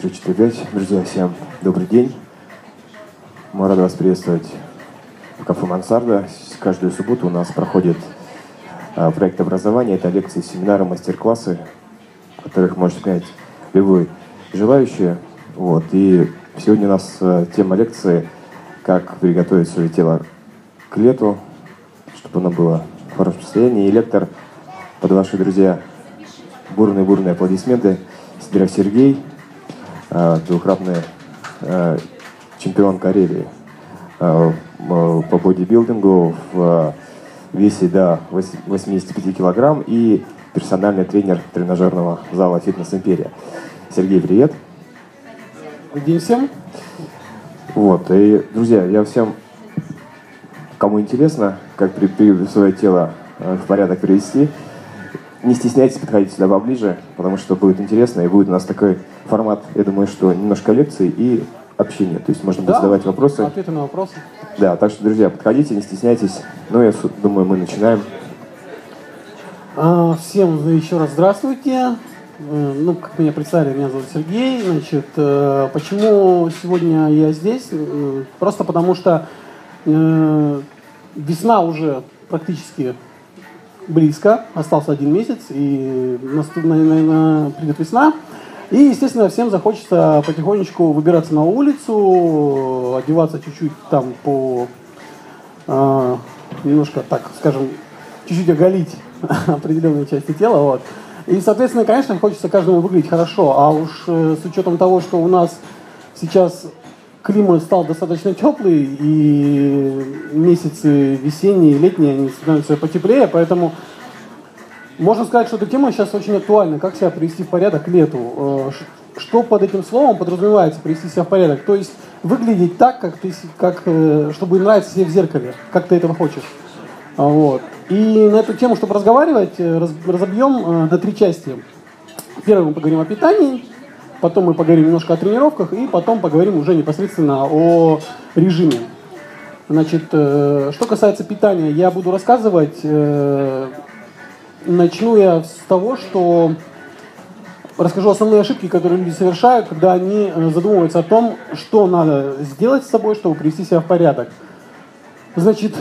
345. Друзья, всем добрый день. Мы рады вас приветствовать в кафе «Мансарда». Каждую субботу у нас проходит а, проект образования. Это лекции, семинары, мастер-классы, которых может принять любой желающий. Вот. И сегодня у нас а, тема лекции «Как приготовить свое тело к лету, чтобы оно было в хорошем состоянии». И лектор под ваши, друзья, бурные-бурные аплодисменты. Сидоров Сергей, а, двукратный а, чемпион Карелии а, по бодибилдингу в весе до 85 килограмм и персональный тренер тренажерного зала «Фитнес Империя». Сергей, привет. День всем. Вот, и, друзья, я всем, кому интересно, как при, при свое тело в порядок привести, не стесняйтесь подходить сюда поближе, потому что будет интересно, и будет у нас такой формат, я думаю, что немножко лекций и общения. То есть можно будет да, задавать вопросы. Ответы на вопросы. Да, так что, друзья, подходите, не стесняйтесь. Ну, я думаю, мы начинаем. А, всем еще раз здравствуйте. Э, ну, как меня представили, меня зовут Сергей. Значит, э, почему сегодня я здесь? Э, просто потому что весна уже практически близко, остался один месяц, и наверное, придет весна. И, естественно, всем захочется потихонечку выбираться на улицу, одеваться чуть-чуть там по... Э, немножко, так скажем, чуть-чуть оголить определенные части тела. Вот. И, соответственно, конечно, хочется каждому выглядеть хорошо. А уж э, с учетом того, что у нас сейчас климат стал достаточно теплый, и месяцы весенние и летние, они становятся потеплее, поэтому можно сказать, что эта тема сейчас очень актуальна. Как себя привести в порядок к лету? Э, что под этим словом подразумевается привести себя в порядок? То есть выглядеть так, как ты, как, э, чтобы нравиться себе в зеркале, как ты этого хочешь. А, вот. И на эту тему, чтобы разговаривать, э, разобьем на три части. Первым мы поговорим о питании, потом мы поговорим немножко о тренировках, и потом поговорим уже непосредственно о режиме. Значит, что касается питания, я буду рассказывать Начну я с того, что расскажу основные ошибки, которые люди совершают, когда они э, задумываются о том, что надо сделать с собой, чтобы привести себя в порядок. Значит,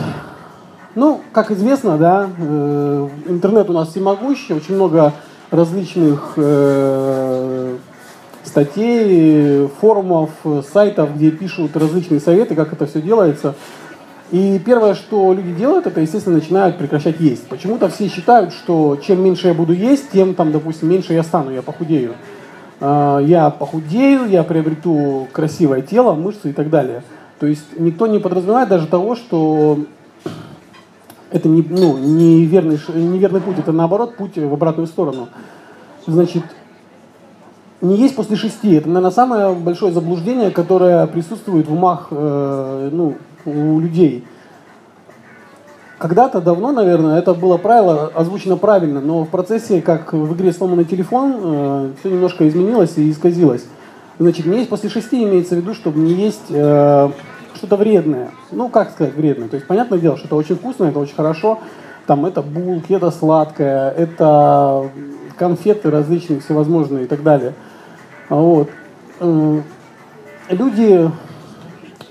ну, как известно, да, э, интернет у нас всемогущий, очень много различных э, статей, форумов, сайтов, где пишут различные советы, как это все делается. И первое, что люди делают, это, естественно, начинают прекращать есть. Почему-то все считают, что чем меньше я буду есть, тем, там, допустим, меньше я стану, я похудею. А, я похудею, я приобрету красивое тело, мышцы и так далее. То есть никто не подразумевает даже того, что это не, ну, неверный, неверный путь, это наоборот путь в обратную сторону. Значит, не есть после шести. Это, наверное, самое большое заблуждение, которое присутствует в умах э, ну, у людей. Когда-то давно, наверное, это было правило озвучено правильно, но в процессе, как в игре сломанный телефон, э, все немножко изменилось и исказилось. Значит, не есть после шести имеется в виду, чтобы не есть э, что-то вредное. Ну, как сказать вредное? То есть, понятное дело, что это очень вкусно, это очень хорошо. Там это булки, это сладкое, это конфеты различные, всевозможные и так далее. Вот. Э, люди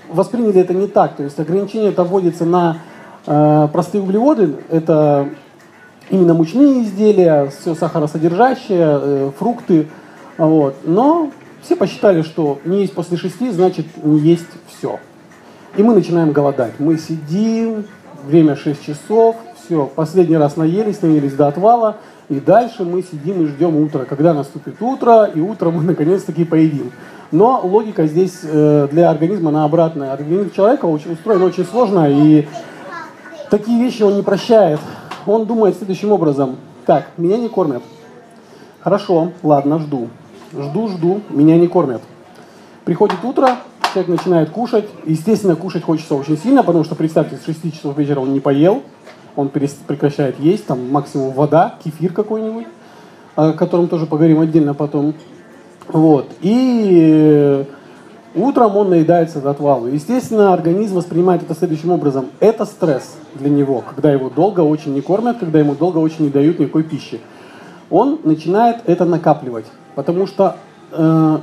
восприняли это не так. То есть ограничение это вводится на э, простые углеводы, это именно мучные изделия, все сахаросодержащее, э, фрукты. Вот. Но все посчитали, что не есть после шести, значит не есть все. И мы начинаем голодать. Мы сидим, время 6 часов, все, последний раз наелись, наелись до отвала, и дальше мы сидим и ждем утра, когда наступит утро, и утром мы наконец-таки поедим. Но логика здесь э, для организма она обратная. Организм человека устроен очень сложно, и такие вещи он не прощает. Он думает следующим образом. Так, меня не кормят. Хорошо, ладно, жду. Жду, жду, меня не кормят. Приходит утро, человек начинает кушать. Естественно, кушать хочется очень сильно, потому что, представьте, с 6 часов вечера он не поел, он прекращает есть, там максимум вода, кефир какой-нибудь, о котором тоже поговорим отдельно потом. Вот. И утром он наедается до отвала. Естественно, организм воспринимает это следующим образом. Это стресс для него, когда его долго очень не кормят, когда ему долго очень не дают никакой пищи. Он начинает это накапливать, потому что э,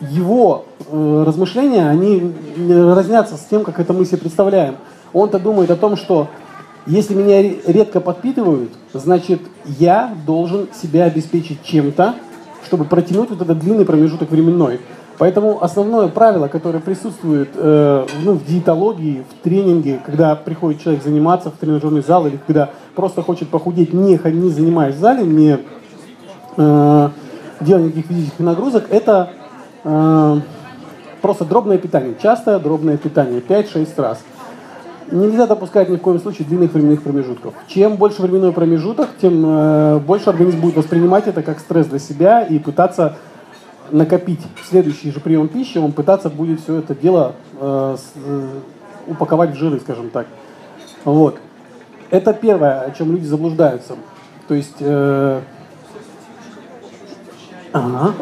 его э, размышления, они разнятся с тем, как это мы себе представляем. Он-то думает о том, что если меня редко подпитывают, значит, я должен себя обеспечить чем-то, чтобы протянуть вот этот длинный промежуток временной. Поэтому основное правило, которое присутствует э, ну, в диетологии, в тренинге, когда приходит человек заниматься в тренажерный зал или когда просто хочет похудеть, не, не занимаясь в зале, не э, делая никаких физических нагрузок, это э, просто дробное питание. Частое дробное питание, 5-6 раз. Нельзя допускать ни в коем случае длинных временных промежутков. Чем больше временной промежуток, тем э, больше организм будет воспринимать это как стресс для себя и пытаться накопить следующий же прием пищи, он пытаться будет все это дело э, с, э, упаковать в жиры, скажем так. Вот. Это первое, о чем люди заблуждаются. То есть... Э, ага.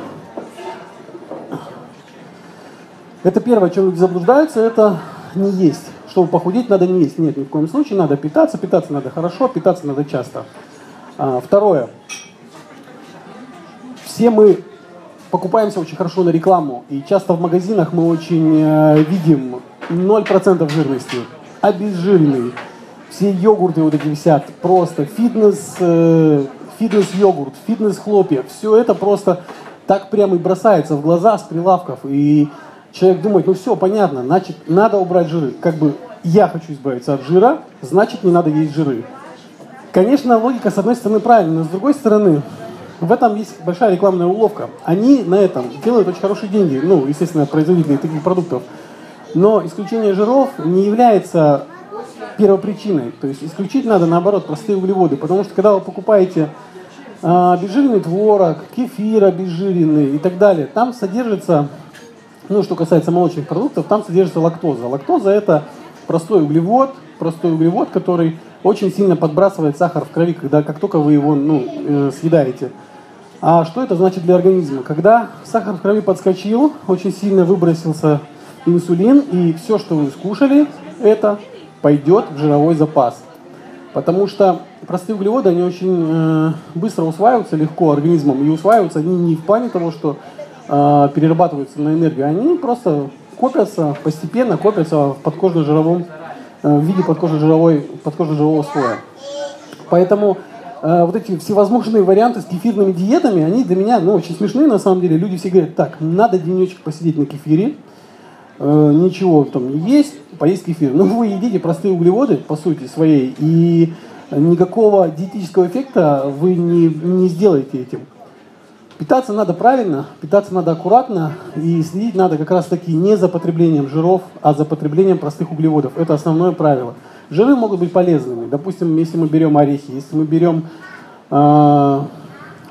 Это первое, о чем люди заблуждаются, это не есть чтобы похудеть, надо не есть. Нет, ни в коем случае. Надо питаться. Питаться надо хорошо, питаться надо часто. А, второе. Все мы покупаемся очень хорошо на рекламу. И часто в магазинах мы очень э, видим 0% жирности. Обезжиренный. Все йогурты вот эти висят. Просто фитнес, э, фитнес-йогурт, фитнес-хлопья. Все это просто так прямо и бросается в глаза с прилавков. И человек думает, ну все, понятно, значит, надо убрать жиры. Как бы я хочу избавиться от жира, значит не надо есть жиры. Конечно, логика с одной стороны правильная, но с другой стороны, в этом есть большая рекламная уловка. Они на этом делают очень хорошие деньги, ну, естественно, производители таких продуктов. Но исключение жиров не является первопричиной. То есть исключить надо, наоборот, простые углеводы. Потому что когда вы покупаете э, творог, кефир обезжиренный и так далее, там содержится, ну, что касается молочных продуктов, там содержится лактоза. Лактоза это простой углевод, простой углевод, который очень сильно подбрасывает сахар в крови, когда, как только вы его ну, э, съедаете. А что это значит для организма? Когда сахар в крови подскочил, очень сильно выбросился инсулин, и все, что вы скушали, это пойдет в жировой запас. Потому что простые углеводы, они очень э, быстро усваиваются легко организмом, и усваиваются они не в плане того, что э, перерабатываются на энергию, они просто копятся, постепенно копятся в подкожно-жировом, э, в виде подкожно-жировой, подкожно-жирового слоя. Поэтому э, вот эти всевозможные варианты с кефирными диетами, они для меня ну, очень смешные на самом деле. Люди все говорят, так, надо денечек посидеть на кефире, э, ничего там не есть, поесть кефир. Ну, вы едите простые углеводы, по сути своей, и никакого диетического эффекта вы не, не сделаете этим. Питаться надо правильно, питаться надо аккуратно и следить надо как раз таки не за потреблением жиров, а за потреблением простых углеводов. Это основное правило. Жиры могут быть полезными. Допустим, если мы берем орехи, если мы берем э,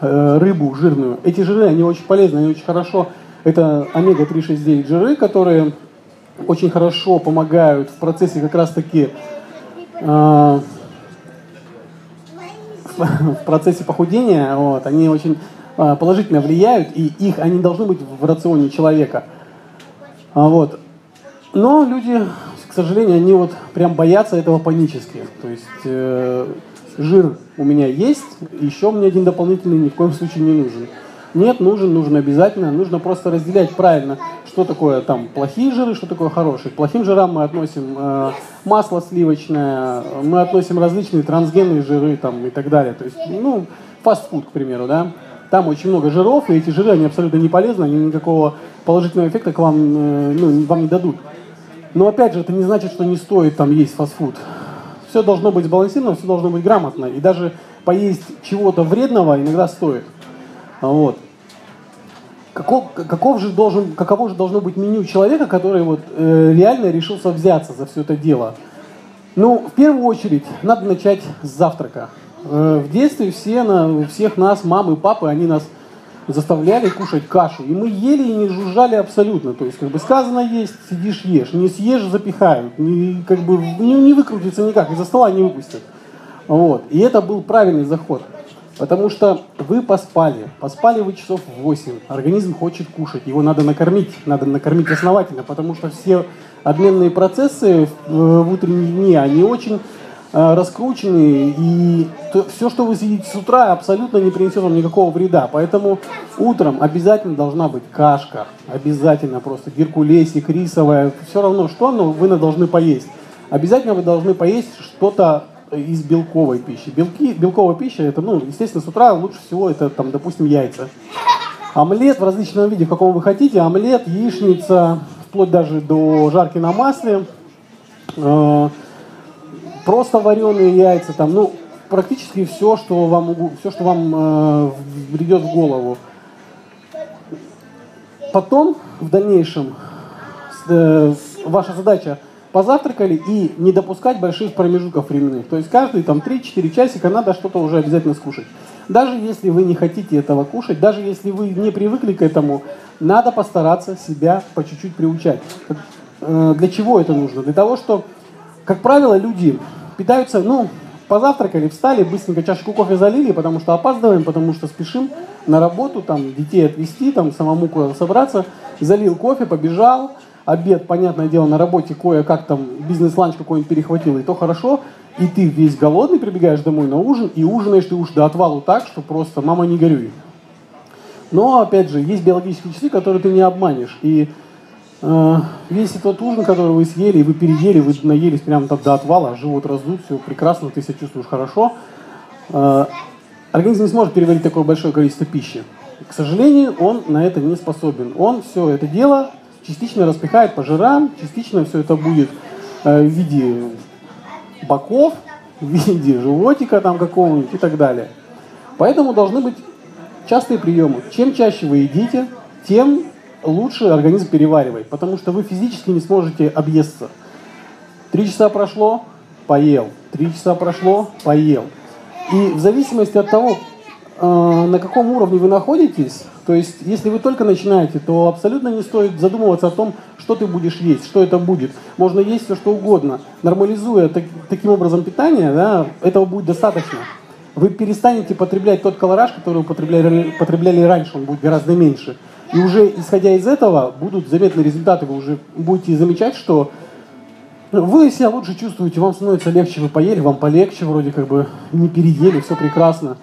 э, рыбу жирную, эти жиры, они очень полезны, они очень хорошо. Это омега-369 жиры, которые очень хорошо помогают в процессе как раз таки э, в процессе похудения, вот, они очень а, положительно влияют, и их, они должны быть в рационе человека. А, вот. Но люди, к сожалению, они вот прям боятся этого панически. То есть э, жир у меня есть, еще мне один дополнительный ни в коем случае не нужен. Нет, нужен, нужен обязательно. Нужно просто разделять правильно, что такое там плохие жиры, что такое хорошие. К плохим жирам мы относим э, масло сливочное, мы относим различные трансгенные жиры там, и так далее. То есть, ну, фастфуд, к примеру, да. Там очень много жиров, и эти жиры, они абсолютно не полезны, они никакого положительного эффекта к вам, э, ну, вам не дадут. Но опять же, это не значит, что не стоит там есть фастфуд. Все должно быть сбалансировано, все должно быть грамотно. И даже поесть чего-то вредного иногда стоит. Вот. Каков, каков же должен, каково же должно быть меню человека, который вот, э, реально решился взяться за все это дело? Ну, в первую очередь, надо начать с завтрака. Э, в детстве все на, всех нас, мамы, папы, они нас заставляли кушать кашу. И мы ели и не жужжали абсолютно. То есть, как бы сказано есть, сидишь, ешь. Не съешь, запихают. Не, как бы не, не выкрутится никак, из-за стола не выпустят. Вот. И это был правильный заход. Потому что вы поспали. Поспали вы часов 8. Организм хочет кушать. Его надо накормить. Надо накормить основательно. Потому что все обменные процессы в утренние дни, они очень э, раскрученные, и то, все, что вы съедите с утра, абсолютно не принесет вам никакого вреда. Поэтому утром обязательно должна быть кашка, обязательно просто геркулесик, рисовая, все равно что, но вы должны поесть. Обязательно вы должны поесть что-то из белковой пищи. Белки, белковая пища, это, ну, естественно, с утра лучше всего это, там, допустим, яйца. Омлет в различном виде, в каком вы хотите, омлет, яичница, вплоть даже до жарки на масле, э, просто вареные яйца, там, ну, практически все, что вам, все, что вам э, придет в голову. Потом, в дальнейшем, э, ваша задача позавтракали и не допускать больших промежутков временных. То есть каждые там 3-4 часика надо что-то уже обязательно скушать. Даже если вы не хотите этого кушать, даже если вы не привыкли к этому, надо постараться себя по чуть-чуть приучать. Э, для чего это нужно? Для того, что, как правило, люди питаются, ну, позавтракали, встали, быстренько чашку кофе залили, потому что опаздываем, потому что спешим на работу, там, детей отвезти, там, самому куда-то собраться, залил кофе, побежал, обед, понятное дело, на работе кое-как там бизнес-ланч какой-нибудь перехватил, и то хорошо, и ты весь голодный прибегаешь домой на ужин, и ужинаешь ты уж до отвалу так, что просто мама не горюй. Но, опять же, есть биологические часы, которые ты не обманешь. И весь тот ужин, который вы съели, вы переели, вы наелись прямо там до отвала, живот раздут, все прекрасно, ты себя чувствуешь хорошо, э, организм не сможет переварить такое большое количество пищи. К сожалению, он на это не способен. Он все это дело частично распихает по жирам, частично все это будет э, в виде боков, в виде животика там какого-нибудь и так далее. Поэтому должны быть частые приемы. Чем чаще вы едите, тем лучше организм переваривает, потому что вы физически не сможете объесться. Три часа прошло, поел. Три часа прошло, поел. И в зависимости от того, э, на каком уровне вы находитесь, то есть, если вы только начинаете, то абсолютно не стоит задумываться о том, что ты будешь есть, что это будет. Можно есть все, что угодно. Нормализуя так, таким образом питание, да, этого будет достаточно. Вы перестанете потреблять тот колораж, который вы потребляли, потребляли раньше, он будет гораздо меньше. И уже исходя из этого будут заметные результаты. Вы уже будете замечать, что вы себя лучше чувствуете, вам становится легче, вы поели, вам полегче, вроде как бы не переели, все прекрасно.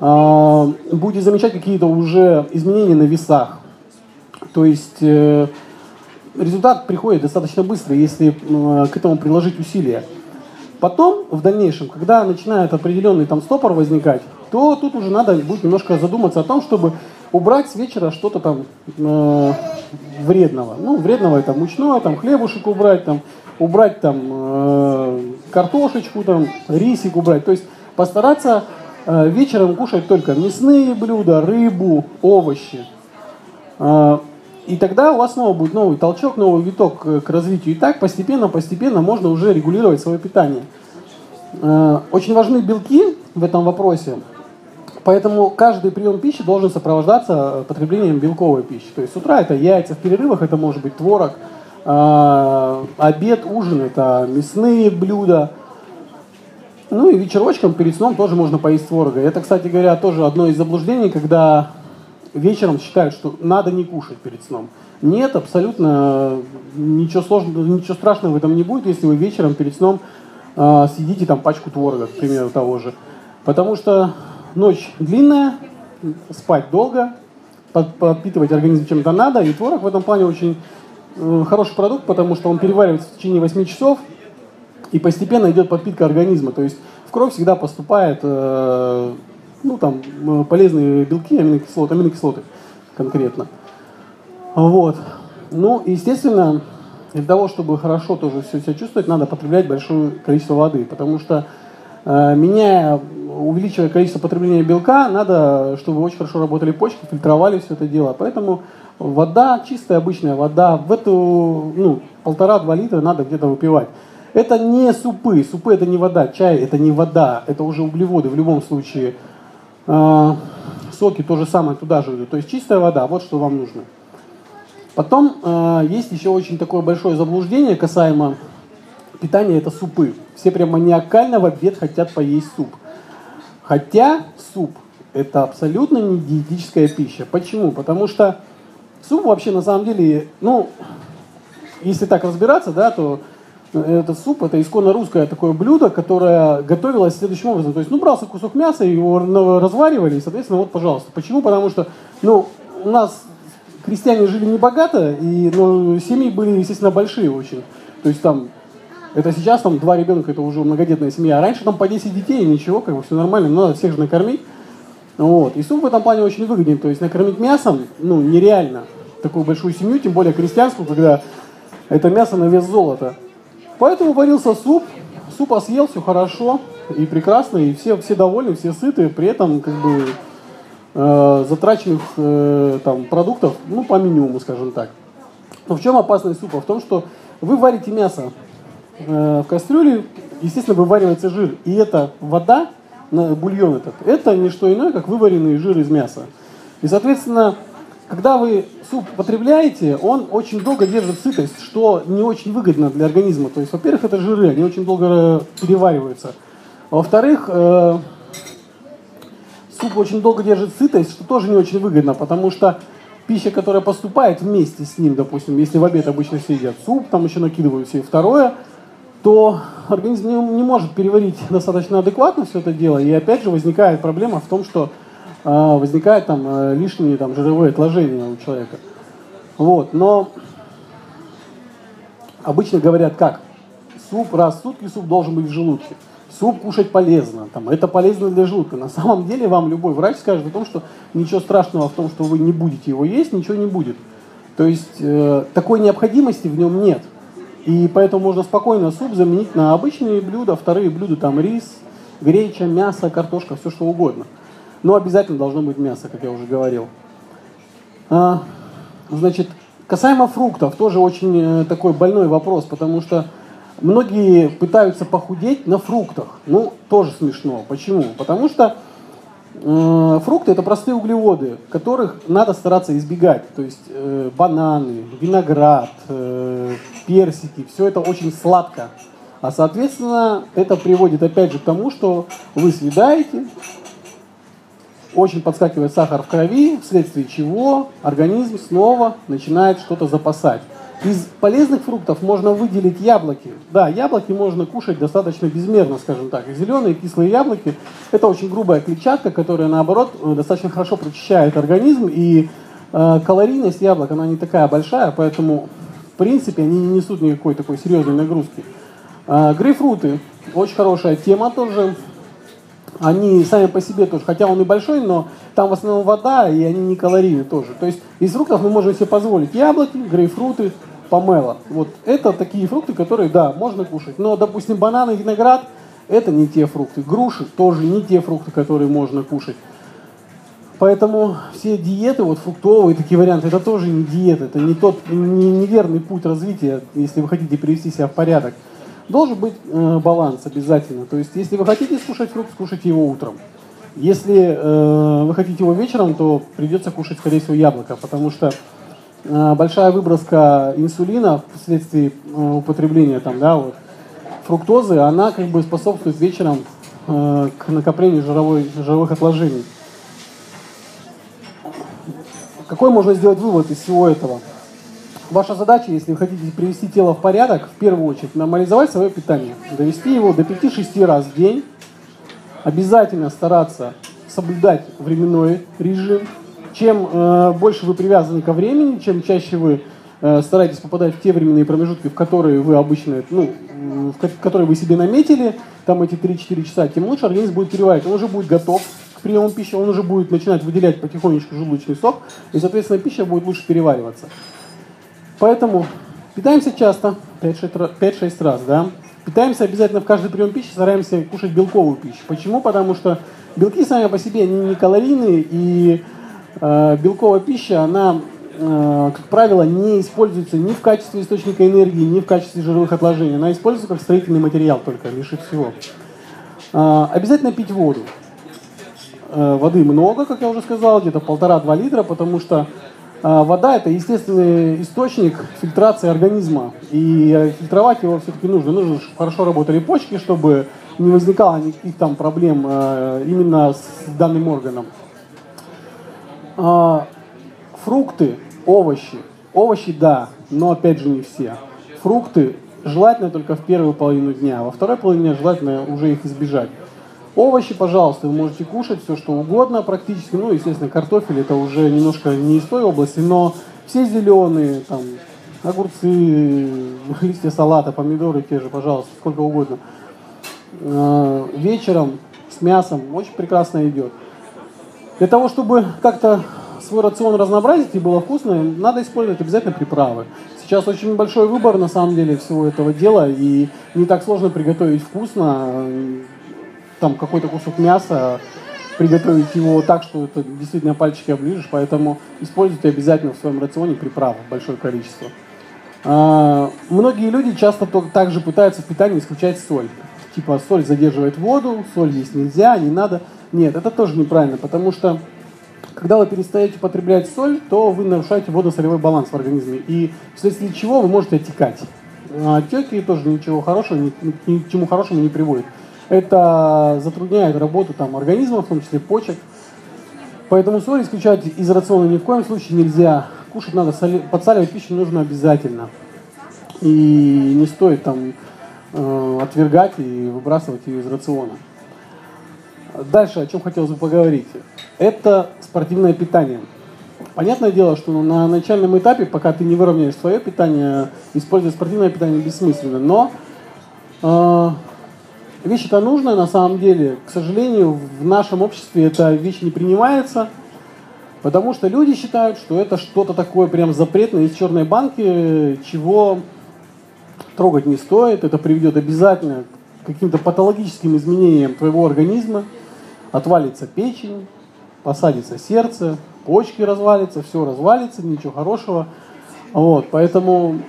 А, будете замечать какие-то уже изменения на весах. То есть э, результат приходит достаточно быстро, если к этому приложить усилия. Потом, в дальнейшем, когда начинает определенный там стопор возникать, то тут уже надо будет немножко задуматься о том, чтобы убрать с вечера что-то там э, вредного. Ну, вредного это мучное, там хлебушек убрать, там, убрать там э, картошечку, там, рисик убрать. То есть постараться Э, вечером кушать только мясные блюда, рыбу, овощи. Э, и тогда у вас снова будет новый толчок, новый виток к развитию. И так постепенно, постепенно можно уже регулировать свое питание. Э, очень важны белки в этом вопросе. Поэтому каждый прием пищи должен сопровождаться потреблением белковой пищи. То есть с утра это яйца, в перерывах это может быть творог, обед, ужин это мясные блюда, ну и вечерочком перед сном тоже можно поесть творога. Это, кстати говоря, тоже одно из заблуждений, когда вечером считают, что надо не кушать перед сном. Нет, абсолютно ничего сложного, ничего страшного в этом не будет, если вы вечером перед сном э, съедите там пачку творога, к примеру, того же. Потому что ночь длинная, спать долго, подпитывать организм чем-то надо, и творог в этом плане очень э, хороший продукт, потому что он переваривается в течение 8 часов, и постепенно идет подпитка организма. То есть в кровь всегда поступает э, ну, там, э, полезные белки, аминокислоты, аминокислоты конкретно. Вот. Ну, естественно, для того, чтобы хорошо тоже все себя чувствовать, надо потреблять большое количество воды, потому что меняя, увеличивая количество потребления белка, надо, чтобы очень хорошо работали почки, фильтровали все это дело. Поэтому вода, чистая обычная вода, в эту ну, полтора-два литра надо где-то выпивать. Это не супы. Супы это не вода. Чай это не вода. Это уже углеводы в любом случае. А, соки то же самое туда же идут. То есть чистая вода. Вот что вам нужно. Потом а, есть еще очень такое большое заблуждение касаемо питания. Это супы. Все прямо маниакально в обед хотят поесть суп. Хотя суп это абсолютно не диетическая пища. Почему? Потому что суп вообще на самом деле, ну, если так разбираться, да, то этот суп, это исконно русское такое блюдо, которое готовилось следующим образом. То есть, ну, брался кусок мяса, его разваривали, и, соответственно, вот, пожалуйста. Почему? Потому что, ну, у нас крестьяне жили не богато, и, ну, семьи были, естественно, большие очень. То есть, там, это сейчас, там, два ребенка, это уже многодетная семья. А раньше, там, по 10 детей, ничего, как бы, все нормально, но надо всех же накормить. Вот. И суп в этом плане очень выгоден. То есть, накормить мясом, ну, нереально такую большую семью, тем более крестьянскую, когда это мясо на вес золота. Поэтому варился суп, суп съел, все хорошо и прекрасно, и все, все довольны, все сыты, при этом как бы э, затраченных э, там, продуктов, ну, по минимуму, скажем так. Но в чем опасность супа? В том, что вы варите мясо в кастрюле, естественно, вываривается жир, и эта вода, бульон этот, это не что иное, как вываренный жир из мяса. И, соответственно, когда вы суп потребляете, он очень долго держит сытость, что не очень выгодно для организма. То есть, во-первых, это жиры, они очень долго э, перевариваются. А во-вторых, э, суп очень долго держит сытость, что тоже не очень выгодно, потому что пища, которая поступает вместе с ним, допустим, если в обед обычно все едят суп, там еще накидывают все. Второе, то организм не, может переварить достаточно адекватно все это дело. И опять же возникает проблема в том, что а, возникают там э, лишние там, жировые отложения у человека. Вот, но обычно говорят как? Суп раз в сутки суп должен быть в желудке. Суп кушать полезно, там, это полезно для желудка. На самом деле вам любой врач скажет о том, что ничего страшного в том, что вы не будете его есть, ничего не будет. То есть э, такой необходимости в нем нет. И поэтому можно спокойно суп заменить на обычные блюда, вторые блюда, там рис, греча, мясо, картошка, все что угодно. Но обязательно должно быть мясо, как я уже говорил. А, значит, касаемо фруктов, тоже очень э, такой больной вопрос, потому что многие пытаются похудеть на фруктах. Ну, тоже смешно. Почему? Потому что фрукты это простые углеводы, которых надо стараться избегать. То есть э, бананы, виноград, э, персики, все это очень сладко. А соответственно, это приводит опять же к тому, что вы съедаете, очень подскакивает сахар в крови, вследствие чего организм снова начинает что-то запасать. Из полезных фруктов можно выделить яблоки. Да, яблоки можно кушать достаточно безмерно, скажем так. Зеленые кислые яблоки – это очень грубая клетчатка, которая, наоборот, э, достаточно хорошо прочищает организм. И э, калорийность яблок, она не такая большая, поэтому, в принципе, они не несут никакой такой серьезной нагрузки. Э, грейпфруты – очень хорошая тема тоже они сами по себе тоже, хотя он и большой, но там в основном вода, и они не калорийны тоже. То есть из фруктов мы можем себе позволить яблоки, грейпфруты, помело. Вот это такие фрукты, которые, да, можно кушать. Но, допустим, бананы, виноград, это не те фрукты. Груши тоже не те фрукты, которые можно кушать. Поэтому все диеты, вот фруктовые такие варианты, это тоже не диета, это не тот, не, неверный путь развития, если вы хотите привести себя в порядок. Должен быть э, баланс обязательно. То есть, если вы хотите скушать фрукт, скушайте его утром. Если э, вы хотите его вечером, то придется кушать, скорее всего, яблоко, потому что большая выброска инсулина вследствие э, употребления там, да, вот, фруктозы, она как бы способствует вечером э, к накоплению жировой, жировых отложений. Какой можно сделать вывод из всего этого? Ваша задача, если вы хотите привести тело в порядок, в первую очередь нормализовать свое питание, довести его до 5-6 раз в день, обязательно стараться соблюдать временной режим. Чем э, больше вы привязаны ко времени, чем чаще вы э, стараетесь попадать в те временные промежутки, в которые вы обычно, ну, в которые вы себе наметили, там эти 3-4 часа, тем лучше организм будет переваривать. Он уже будет готов к приему пищи, он уже будет начинать выделять потихонечку желудочный сок, и, соответственно, пища будет лучше перевариваться. Поэтому питаемся часто, 5-6 раз, да. Питаемся обязательно в каждый прием пищи, стараемся кушать белковую пищу. Почему? Потому что белки сами по себе не калорийные, и белковая пища, она, э, как правило, не используется ни в качестве источника энергии, ни в качестве жировых отложений. Она используется как строительный материал только, лишь и всего. Э, обязательно пить воду. Э, воды много, как я уже сказал, где-то полтора-два литра, потому что вода – это естественный источник фильтрации организма. И э, фильтровать его все-таки нужно. Нужно, чтобы хорошо работали почки, чтобы не возникало никаких там проблем э, именно с данным органом. А, фрукты, овощи. Овощи – да, но опять же не все. Фрукты желательно только в первую половину дня, а во второй половине желательно уже их избежать. Овощи, пожалуйста, вы можете кушать все, что угодно практически. Ну, естественно, картофель это уже немножко не из той области, но все зеленые, там, огурцы, листья салата, помидоры те же, пожалуйста, сколько угодно. Э, вечером с мясом очень прекрасно идет. Для того, чтобы как-то свой рацион разнообразить и было вкусно, надо использовать обязательно приправы. Сейчас очень большой выбор на самом деле всего этого дела, и не так сложно приготовить вкусно там какой-то кусок мяса, приготовить его так, что это действительно пальчики оближешь, поэтому используйте обязательно в своем рационе приправы, большое количество. А, многие люди часто также пытаются в питании исключать соль. Типа соль задерживает воду, соль есть нельзя, не надо. Нет, это тоже неправильно, потому что когда вы перестаете употреблять соль, то вы нарушаете водно-солевой баланс в организме, и вследствие чего вы можете отекать. А отеки тоже ничего хорошего, ни, ни к чему хорошему не приводят. Это затрудняет работу там, организма, в том числе почек. Поэтому соль исключать из рациона ни в коем случае нельзя. Кушать надо, соли, подсаливать пищу нужно обязательно. И не стоит там э, отвергать и выбрасывать ее из рациона. Дальше, о чем хотелось бы поговорить. Это спортивное питание. Понятное дело, что на начальном этапе, пока ты не выровняешь свое питание, использовать спортивное питание бессмысленно. Но э, Вещь это нужная на самом деле. К сожалению, в нашем обществе эта вещь не принимается, потому что люди считают, что это что-то такое прям запретное из черной банки, чего трогать не стоит. Это приведет обязательно к каким-то патологическим изменениям твоего организма. Отвалится печень, посадится сердце, почки развалится, все развалится, ничего хорошего. Вот, поэтому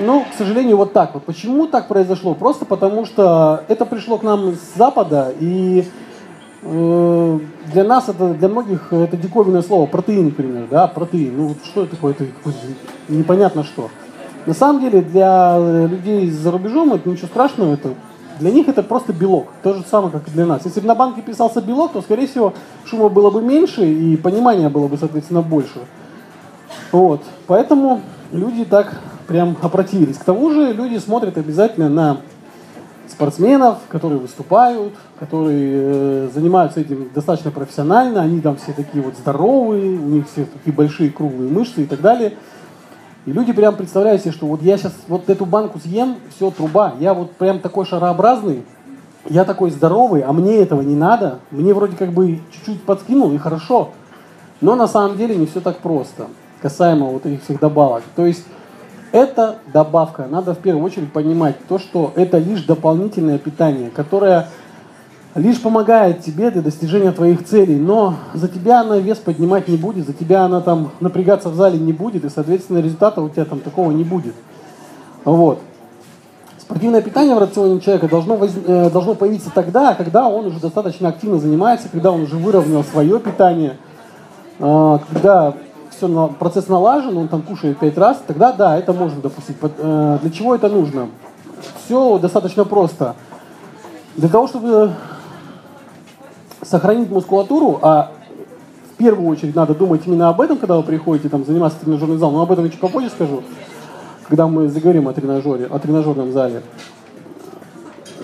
ну, к сожалению, вот так вот. Почему так произошло? Просто потому что это пришло к нам с Запада, и э, для нас это, для многих это диковинное слово. Протеин, например, да, протеин. Ну, что это такое? Это непонятно что. На самом деле, для людей за рубежом это ничего страшного, это для них это просто белок. То же самое, как и для нас. Если бы на банке писался белок, то, скорее всего, шума было бы меньше и понимания было бы, соответственно, больше. Вот. Поэтому люди так прям опротивились. К тому же люди смотрят обязательно на спортсменов, которые выступают, которые э, занимаются этим достаточно профессионально, они там все такие вот здоровые, у них все такие большие круглые мышцы и так далее. И люди прям представляют себе, что вот я сейчас вот эту банку съем, все, труба, я вот прям такой шарообразный, я такой здоровый, а мне этого не надо, мне вроде как бы чуть-чуть подкинул и хорошо. Но на самом деле не все так просто, касаемо вот этих всех добавок. То есть это добавка. Надо в первую очередь понимать то, что это лишь дополнительное питание, которое лишь помогает тебе для достижения твоих целей, но за тебя она вес поднимать не будет, за тебя она там напрягаться в зале не будет, и, соответственно, результата у тебя там такого не будет. Вот. Спортивное питание в рационе человека должно, воз... Э, должно появиться тогда, когда он уже достаточно активно занимается, когда он уже выровнял свое питание, а, когда все, процесс налажен, он там кушает пять раз, тогда да, это можно допустить. Э, для чего это нужно? Все достаточно просто. Для того, чтобы сохранить мускулатуру, а в первую очередь надо думать именно об этом, когда вы приходите там, заниматься в тренажерный зал, но об этом чуть попозже скажу, когда мы заговорим о тренажере, о тренажерном зале.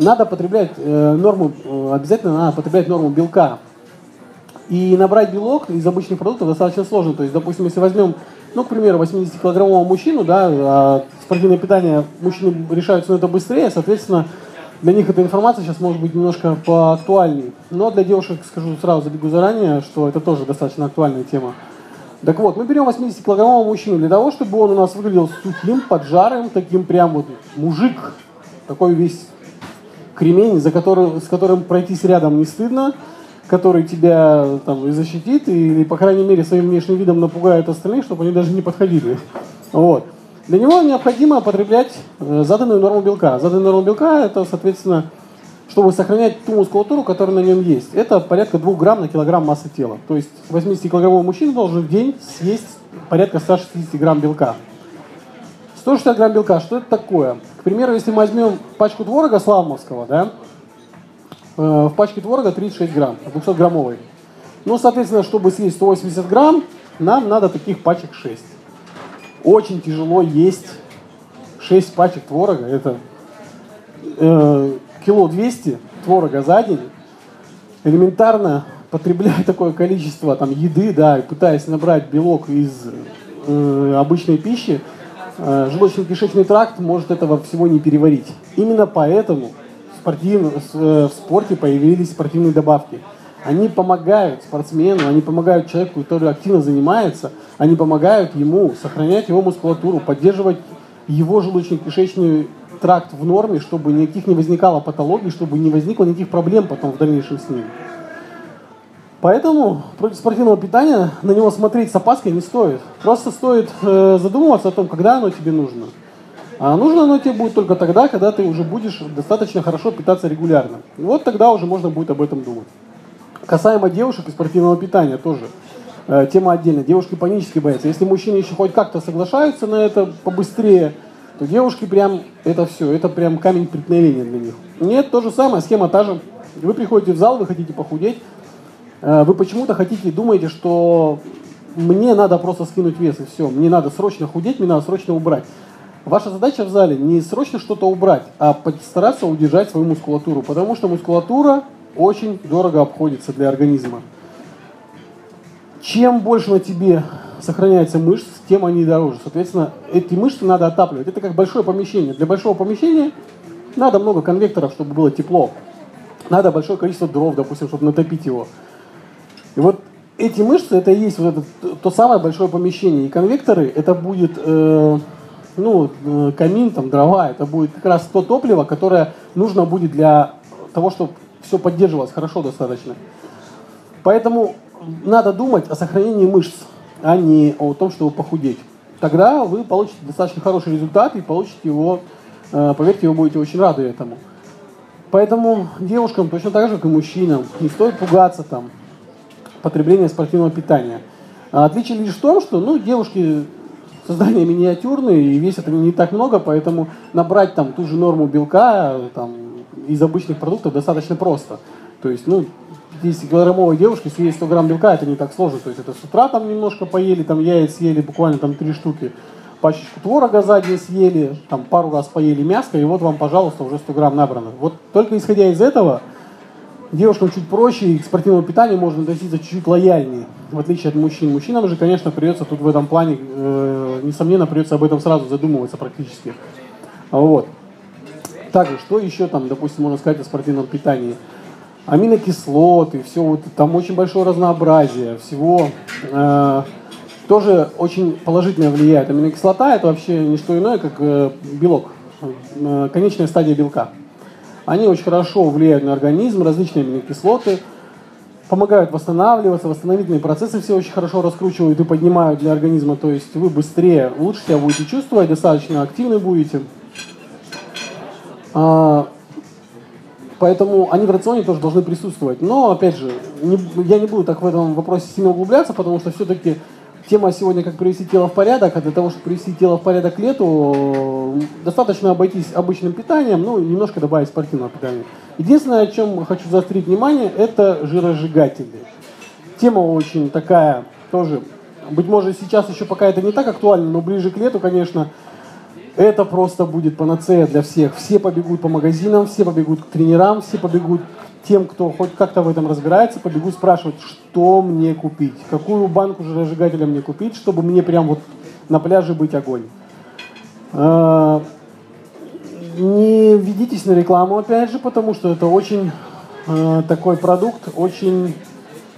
Надо потреблять э, норму, э, обязательно надо потреблять норму белка и набрать белок из обычных продуктов достаточно сложно. То есть, допустим, если возьмем, ну, к примеру, 80-килограммового мужчину, да, а спортивное питание мужчины решаются на это быстрее, соответственно, для них эта информация сейчас может быть немножко поактуальней. Но для девушек, скажу сразу, забегу заранее, что это тоже достаточно актуальная тема. Так вот, мы берем 80-килограммового мужчину для того, чтобы он у нас выглядел сухим, поджарым, таким прям вот мужик, такой весь кремень, за который, с которым пройтись рядом не стыдно, который тебя там и защитит, или, по крайней мере, своим внешним видом напугает остальных, чтобы они даже не подходили. Вот. Для него необходимо потреблять э, заданную норму белка. Заданная норма белка – это, соответственно, чтобы сохранять ту мускулатуру, которая на нем есть. Это порядка 2 грамм на килограмм массы тела. То есть 80-килограммовый мужчина должен в день съесть порядка 160 грамм белка. 160 грамм белка, что это такое? К примеру, если мы возьмем пачку творога славмовского, да, Э, в пачке творога 36 грамм, 200 граммовый. Ну, соответственно, чтобы съесть 180 грамм, нам надо таких пачек 6. Очень тяжело есть 6 пачек творога, это э, кило 200 творога за день, элементарно потребляя такое количество там, еды, да, и пытаясь набрать белок из э, обычной пищи, э, желудочно-кишечный тракт может этого всего не переварить. Именно поэтому спортив, э, в спорте появились спортивные добавки. Они помогают спортсмену, они помогают человеку, который активно занимается, они помогают ему сохранять его мускулатуру, поддерживать его желудочно-кишечный тракт в норме, чтобы никаких не возникало патологий, чтобы не возникло никаких проблем потом в дальнейшем с ним. Поэтому против спортивного питания на него смотреть с опаской не стоит. Просто стоит э, задумываться о том, когда оно тебе нужно. А нужно оно тебе будет только тогда, когда ты уже будешь достаточно хорошо питаться регулярно. И вот тогда уже можно будет об этом думать. Касаемо девушек и спортивного питания тоже. Э, тема отдельная. Девушки панически боятся. Если мужчины еще хоть как-то соглашаются на это побыстрее, то девушки прям это все, это прям камень преткновения для них. Нет, то же самое, схема та же. Вы приходите в зал, вы хотите похудеть, Э, вы почему-то хотите и думаете, что мне надо просто скинуть вес и все, мне надо срочно худеть, мне надо срочно убрать. Ваша задача в зале не срочно что-то убрать, а постараться удержать свою мускулатуру, потому что мускулатура очень дорого обходится для организма. Чем больше на тебе сохраняется мышц, тем они дороже. Соответственно, эти мышцы надо отапливать. Это как большое помещение. Для большого помещения надо много конвекторов, чтобы было тепло. Надо большое количество дров, допустим, чтобы натопить его. И вот эти мышцы, это и есть вот это, то самое большое помещение. И конвекторы, это будет э, ну, э, камин, там, дрова, это будет как раз то топливо, которое нужно будет для того, чтобы все поддерживалось хорошо достаточно. Поэтому надо думать о сохранении мышц, а не о том, чтобы похудеть. Тогда вы получите достаточно хороший результат и получите его, э, поверьте, вы будете очень рады этому. Поэтому девушкам точно так же, как и мужчинам, не стоит пугаться там, потребления спортивного питания. А отличие лишь в том, что ну, девушки создания миниатюрные, и весят они не так много, поэтому набрать там ту же норму белка там, из обычных продуктов достаточно просто. То есть, ну, 10-килограммовой девушке съесть 100 грамм белка, это не так сложно. То есть это с утра там немножко поели, там яиц съели буквально там три штуки, пачечку творога за день съели, там пару раз поели мяско, и вот вам, пожалуйста, уже 100 грамм набрано. Вот только исходя из этого, девушкам чуть проще, и к спортивному питанию можно относиться чуть-чуть лояльнее, в отличие от мужчин. Мужчинам же, конечно, придется тут в этом плане, э, несомненно, придется об этом сразу задумываться практически. Вот. Также, что еще там, допустим, можно сказать о спортивном питании? Аминокислоты, все вот, там очень большое разнообразие всего. Э, тоже очень положительно влияет. Аминокислота это вообще не что иное, как э, белок, э, конечная стадия белка. Они очень хорошо влияют на организм, различные аминокислоты, помогают восстанавливаться, восстановительные процессы все очень хорошо раскручивают и поднимают для организма, то есть вы быстрее, лучше себя будете чувствовать, достаточно активны будете. А, поэтому они в рационе тоже должны присутствовать. Но, опять же, не, я не буду так в этом вопросе сильно углубляться, потому что все-таки Тема сегодня «Как привести тело в порядок», а для того, чтобы привести тело в порядок к лету, достаточно обойтись обычным питанием, ну, немножко добавить спортивного питания. Единственное, о чем хочу заострить внимание, это жиросжигатели. Тема очень такая, тоже, быть может, сейчас еще пока это не так актуально, но ближе к лету, конечно, это просто будет панацея для всех. Все побегут по магазинам, все побегут к тренерам, все побегут тем, кто хоть как-то в этом разбирается, побегу спрашивать, что мне купить, какую банку жиросжигателя мне купить, чтобы мне прям вот на пляже быть огонь. А, не ведитесь на рекламу, опять же, потому что это очень э, такой продукт, очень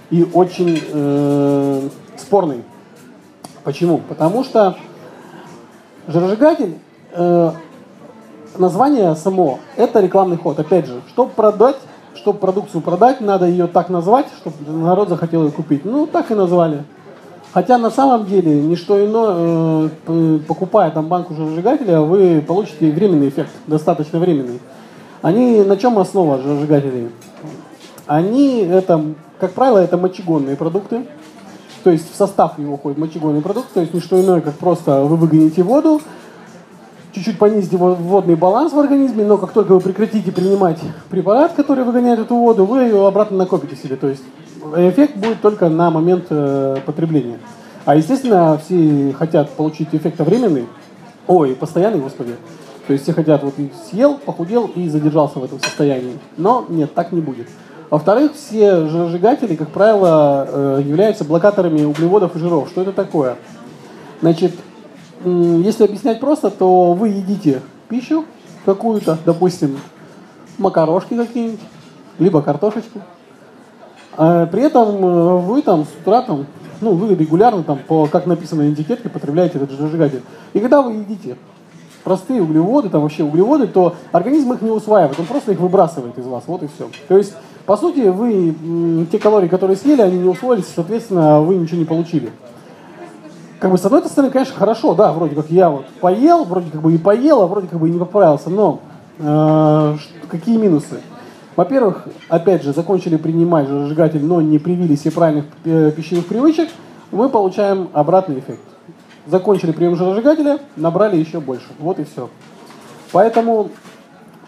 и очень э, спорный. Почему? Потому что жиросжигатель, э, название само, это рекламный ход. Опять же, чтобы продать чтобы продукцию продать, надо ее так назвать, чтобы народ захотел ее купить. Ну, так и назвали. Хотя на самом деле, не что иное, э, покупая там банку жиросжигателя, вы получите временный эффект, достаточно временный. Они на чем основа жиросжигателей? Они, это, как правило, это мочегонные продукты. То есть в состав его входит мочегонный продукт, то есть не что иное, как просто вы выгоните воду, чуть-чуть понизить его водный баланс в организме, но как только вы прекратите принимать препарат, который выгоняет эту воду, вы ее обратно накопите себе. То есть эффект будет только на момент э, потребления. А естественно, все хотят получить эффект временный, Ой, постоянный, господи. То есть все хотят, вот съел, похудел и задержался в этом состоянии. Но нет, так не будет. Во-вторых, все жиросжигатели, как правило, э, являются блокаторами углеводов и жиров. Что это такое? Значит, если объяснять просто, то вы едите пищу какую-то, допустим, макарошки какие-нибудь, либо картошечку. А при этом э, вы там с утра там, ну, вы регулярно там, по, как написано на этикетке, потребляете этот жиросжигатель. И когда вы едите простые углеводы, там вообще углеводы, то организм их не усваивает, он просто их выбрасывает из вас, вот и все. То есть, по сути, вы те калории, которые съели, они не усвоились, соответственно, вы ничего не получили. Как бы, с одной стороны, конечно, хорошо, да, вроде как я вот поел, вроде как бы и поел, а вроде как бы и не поправился, но э, какие минусы? Во-первых, опять же, закончили принимать жиросжигатель, но не привили себе правильных э, пищевых привычек, мы получаем обратный эффект закончили прием жиросжигателя, набрали еще больше. Вот и все. Поэтому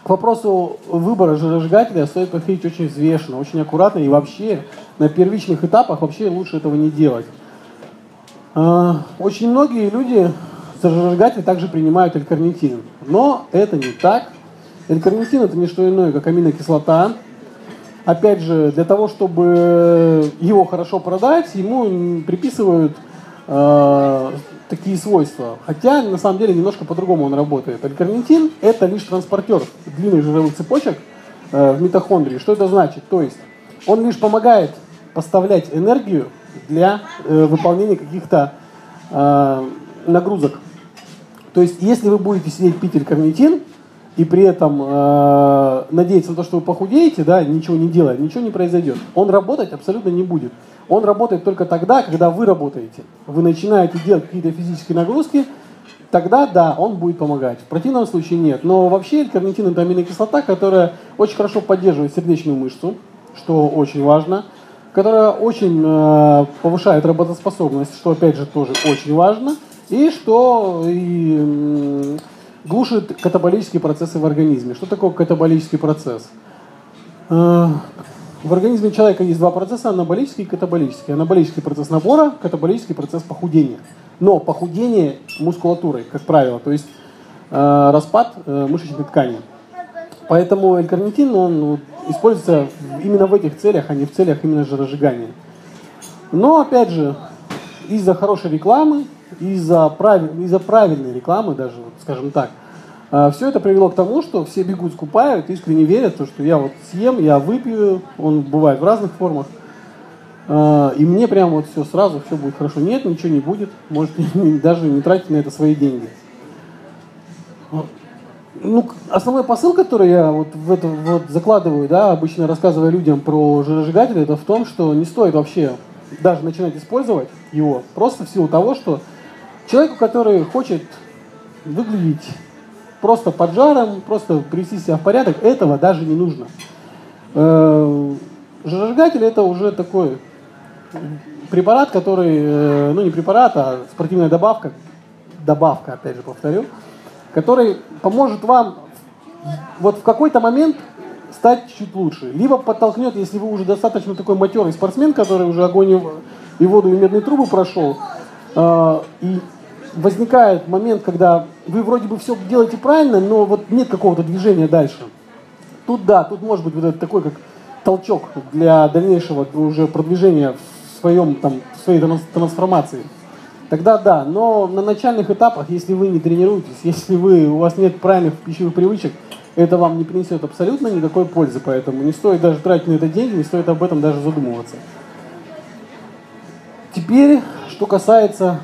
к вопросу выбора жиросжигателя стоит подходить очень взвешенно, очень аккуратно и вообще на первичных этапах вообще лучше этого не делать. А, очень многие люди за жиросжигатель также принимают L-карнитин, но это не так. L-карнитин это не что иное, как аминокислота. Опять же, для того, чтобы его хорошо продать, ему приписывают э, такие свойства. Хотя, на самом деле, немножко по-другому он работает. Алькарнитин – это лишь транспортер длинных жировых цепочек э, в митохондрии. Что это значит? То есть он лишь помогает поставлять энергию для э, выполнения каких-то э, нагрузок. То есть, если вы будете сидеть пить алькарнитин, и при этом э, надеяться на то, что вы похудеете, да, ничего не делая, ничего не произойдет. Он работать абсолютно не будет. Он работает только тогда, когда вы работаете. Вы начинаете делать какие-то физические нагрузки, тогда да, он будет помогать. В противном случае нет. Но вообще карнитин это аминокислота, которая очень хорошо поддерживает сердечную мышцу, что очень важно, которая очень э, повышает работоспособность, что опять же тоже очень важно, и что и, глушит катаболические процессы в организме. Что такое катаболический процесс? Э, в организме человека есть два процесса, анаболический и катаболический. Анаболический процесс набора, катаболический процесс похудения. Но похудение мускулатурой, как правило, то есть э, распад э, мышечной ткани. Поэтому L-карнитин, он используется именно в этих целях, а не в целях именно жиросжигания. Но, опять же, из-за хорошей рекламы, из-за прав... из правильной рекламы даже, вот, скажем так, а, все это привело к тому, что все бегут, скупают, искренне верят, то, что я вот съем, я выпью, он бывает в разных формах, а, и мне прям вот все сразу, все будет хорошо. Нет, ничего не будет, может даже не тратить на это свои деньги. Ну, основной посыл, который я вот в это вот закладываю, да, обычно рассказывая людям про жиросжигатель, это в том, что не стоит вообще даже начинать использовать его, просто в силу того, что человеку, который хочет выглядеть просто под жаром, просто привести себя в порядок, этого даже не нужно. Э, жиросжигатель это уже такой препарат, который, э, ну не препарат, а спортивная добавка, добавка, опять же повторю, который поможет вам вот в какой-то момент стать чуть лучше. Либо подтолкнет, если вы уже достаточно такой матерый спортсмен, который уже огонь и воду и медные трубы прошел, э, и возникает момент, когда вы вроде бы все делаете правильно, но вот нет какого-то движения дальше. Тут да, тут может быть вот этот такой как толчок для дальнейшего уже продвижения в своем там в своей трансформации. Тогда да, но на начальных этапах, если вы не тренируетесь, если вы, у вас нет правильных пищевых привычек, это вам не принесет абсолютно никакой пользы, поэтому не стоит даже тратить на это деньги, не стоит об этом даже задумываться. Теперь, что касается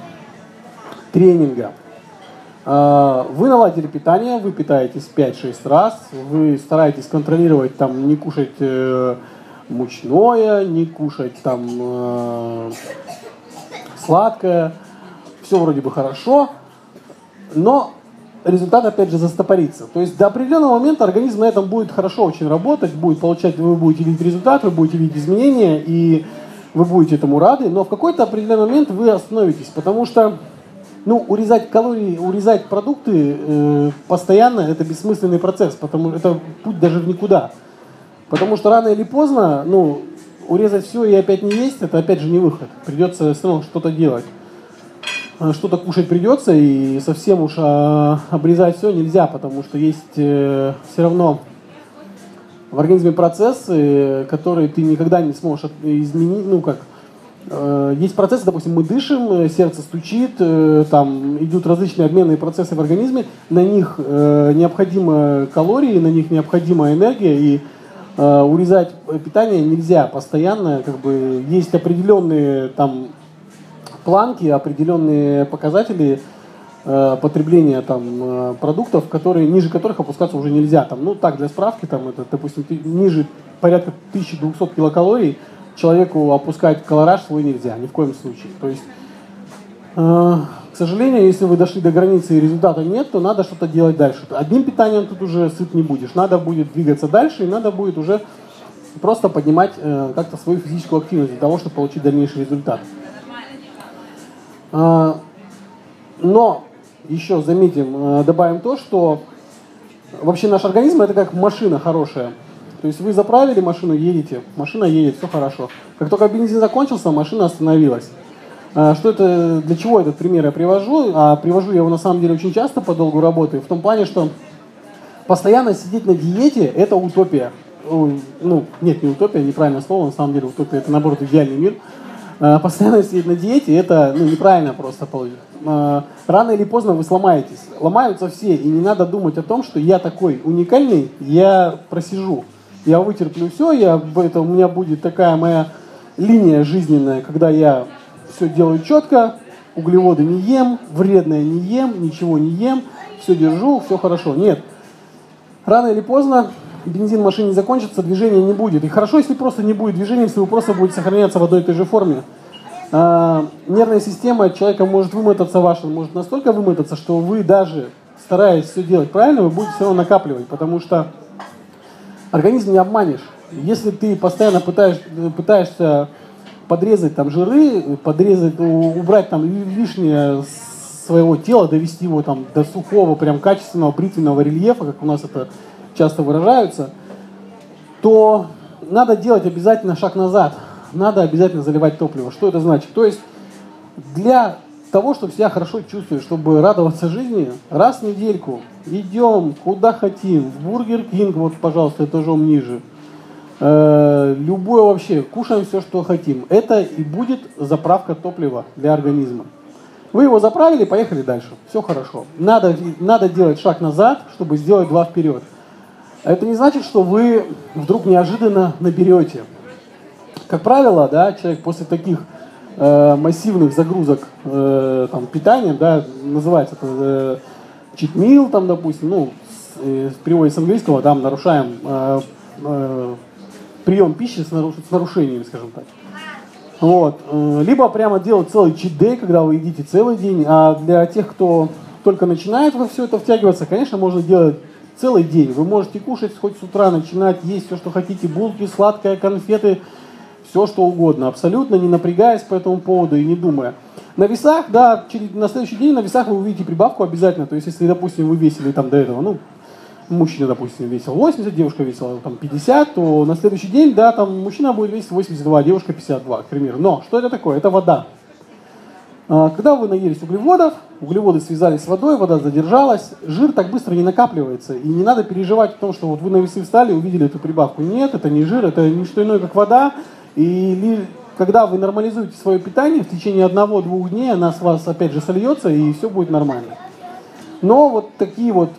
тренинга. А, вы наладили питание, вы питаетесь 5-6 раз, вы стараетесь контролировать, там, не кушать э, мучное, не кушать там э, сладкое, все вроде бы хорошо, но результат опять же застопорится. То есть до определенного момента организм на этом будет хорошо очень работать, будет получать, вы будете видеть результат, вы будете видеть изменения, и вы будете этому рады, но в какой-то определенный момент вы остановитесь, потому что ну, урезать калории, урезать продукты э, постоянно это бессмысленный процесс, потому что это путь даже в никуда. Потому что рано или поздно, ну, урезать все и опять не есть, это опять же не выход. Придется все равно что-то делать. Э, что-то кушать придется, и совсем уж а, обрезать все нельзя, потому что есть э, все равно в организме процессы, которые ты никогда не сможешь изменить, ну как, э, есть процессы, допустим, мы дышим, сердце стучит, там идут различные обменные процессы в организме, на них необходимы калории, на них необходима энергия, и урезать питание нельзя постоянно, как бы есть определенные там планки, определенные показатели, Э, потребления там, э, продуктов, которые, ниже которых опускаться уже нельзя. Там, ну так, для справки, там, это, допустим, ниже порядка 1200 килокалорий человеку опускать колораж свой нельзя, ни в коем случае. То есть, э, к сожалению, если вы дошли до границы и результата нет, то надо что-то делать дальше. Одним питанием тут уже сыт не будешь. Надо будет двигаться дальше, и надо будет уже просто поднимать э, как-то свою физическую активность для того, чтобы получить дальнейший результат. Э, но еще заметим, э, добавим то, что вообще наш организм это как машина хорошая. То есть вы заправили машину, едете, машина едет, все хорошо. Как только бензин закончился, машина остановилась. Э, что это, для чего этот пример я привожу? А привожу я его на самом деле очень часто по долгу работы, в том плане, что постоянно сидеть на диете – это утопия. Ну, нет, не утопия, неправильное слово, на самом деле утопия – это, наоборот, идеальный мир. Э, постоянно сидеть на диете – это ну, неправильно просто. Э, рано или поздно вы сломаетесь. Ломаются все, и не надо думать о том, что я такой уникальный, я просижу. Я вытерплю все, я, это, у меня будет такая моя линия жизненная, когда я все делаю четко, углеводы не ем, вредное не ем, ничего не ем, все держу, все хорошо. Нет. Рано или поздно бензин в машине закончится, движения не будет. И хорошо, если просто не будет движения, если вы просто будете сохраняться в одной и той же форме. А, нервная система человека может вымотаться ваша, может настолько вымотаться, что вы даже стараясь все делать правильно, вы будете все равно накапливать, потому что организм не обманешь. Если ты постоянно пытаешь, пытаешься подрезать там жиры, подрезать, убрать там лишнее своего тела, довести его там до сухого, прям качественного бритвенного рельефа, как у нас это часто выражаются, то надо делать обязательно шаг назад надо обязательно заливать топливо. Что это значит? То есть для того, чтобы себя хорошо чувствовать, чтобы радоваться жизни, раз в недельку идем куда хотим, в Бургер Кинг, вот, пожалуйста, этажом ниже, э, любое вообще, кушаем все, что хотим. Это и будет заправка топлива для организма. Вы его заправили, поехали дальше. Все хорошо. Надо, надо делать шаг назад, чтобы сделать два вперед. Это не значит, что вы вдруг неожиданно наберете как правило, да, человек после таких э, массивных загрузок э, там, питания, да, называется это э, meal, там, допустим, ну, с, э, в с английского, там, нарушаем э, э, прием пищи с, наруш, с нарушениями, скажем так. Вот. Э, либо прямо делать целый day, когда вы едите целый день, а для тех, кто только начинает во все это втягиваться, конечно, можно делать целый день. Вы можете кушать хоть с утра, начинать есть все, что хотите, булки, сладкое, конфеты, все что угодно, абсолютно не напрягаясь по этому поводу и не думая. На весах, да, через, на следующий день на весах вы увидите прибавку обязательно. То есть, если, допустим, вы весили там до этого, ну, мужчина, допустим, весил 80, девушка весила там 50, то на следующий день, да, там мужчина будет весить 82, девушка 52, к примеру. Но что это такое? Это вода. А, когда вы наелись углеводов, углеводы связались с водой, вода задержалась, жир так быстро не накапливается. И не надо переживать о том, что вот вы на весы встали, увидели эту прибавку. Нет, это не жир, это не что иное, как вода. И когда вы нормализуете свое питание, в течение одного-двух дней она с вас опять же сольется, и все будет нормально. Но вот такие вот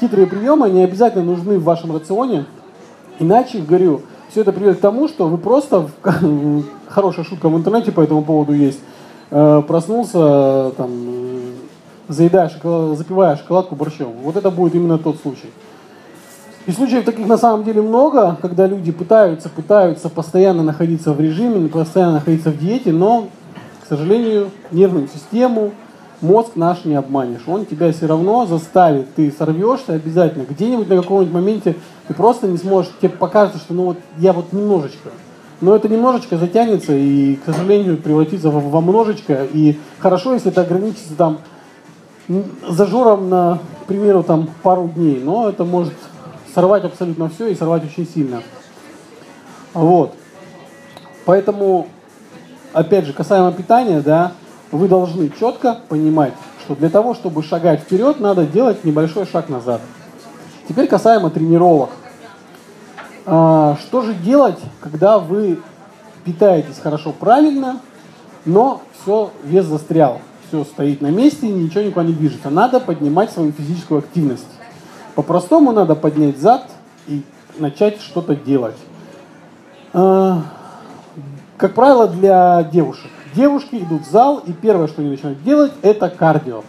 хитрые приемы не обязательно нужны в вашем рационе. Иначе, говорю, все это приведет к тому, что вы просто, хорошая шутка в интернете по этому поводу есть, проснулся, там, заедая шоколад, запивая шоколадку борщом. Вот это будет именно тот случай. И случаев таких на самом деле много, когда люди пытаются, пытаются постоянно находиться в режиме, постоянно находиться в диете, но, к сожалению, нервную систему, мозг наш не обманешь. Он тебя все равно заставит, ты сорвешься обязательно. Где-нибудь на каком-нибудь моменте ты просто не сможешь, тебе покажется, что ну вот я вот немножечко. Но это немножечко затянется и, к сожалению, превратится во, множечко. И хорошо, если это ограничится там зажором на, к примеру, там пару дней. Но это может сорвать абсолютно все и сорвать очень сильно. Вот. Поэтому, опять же, касаемо питания, да, вы должны четко понимать, что для того, чтобы шагать вперед, надо делать небольшой шаг назад. Теперь касаемо тренировок. А, что же делать, когда вы питаетесь хорошо, правильно, но все, вес застрял, все стоит на месте, ничего никуда не движется. Надо поднимать свою физическую активность. По-простому надо поднять зад и начать что-то делать. А, как правило, для девушек. Девушки идут в зал, и первое, что они начинают делать, это кардио.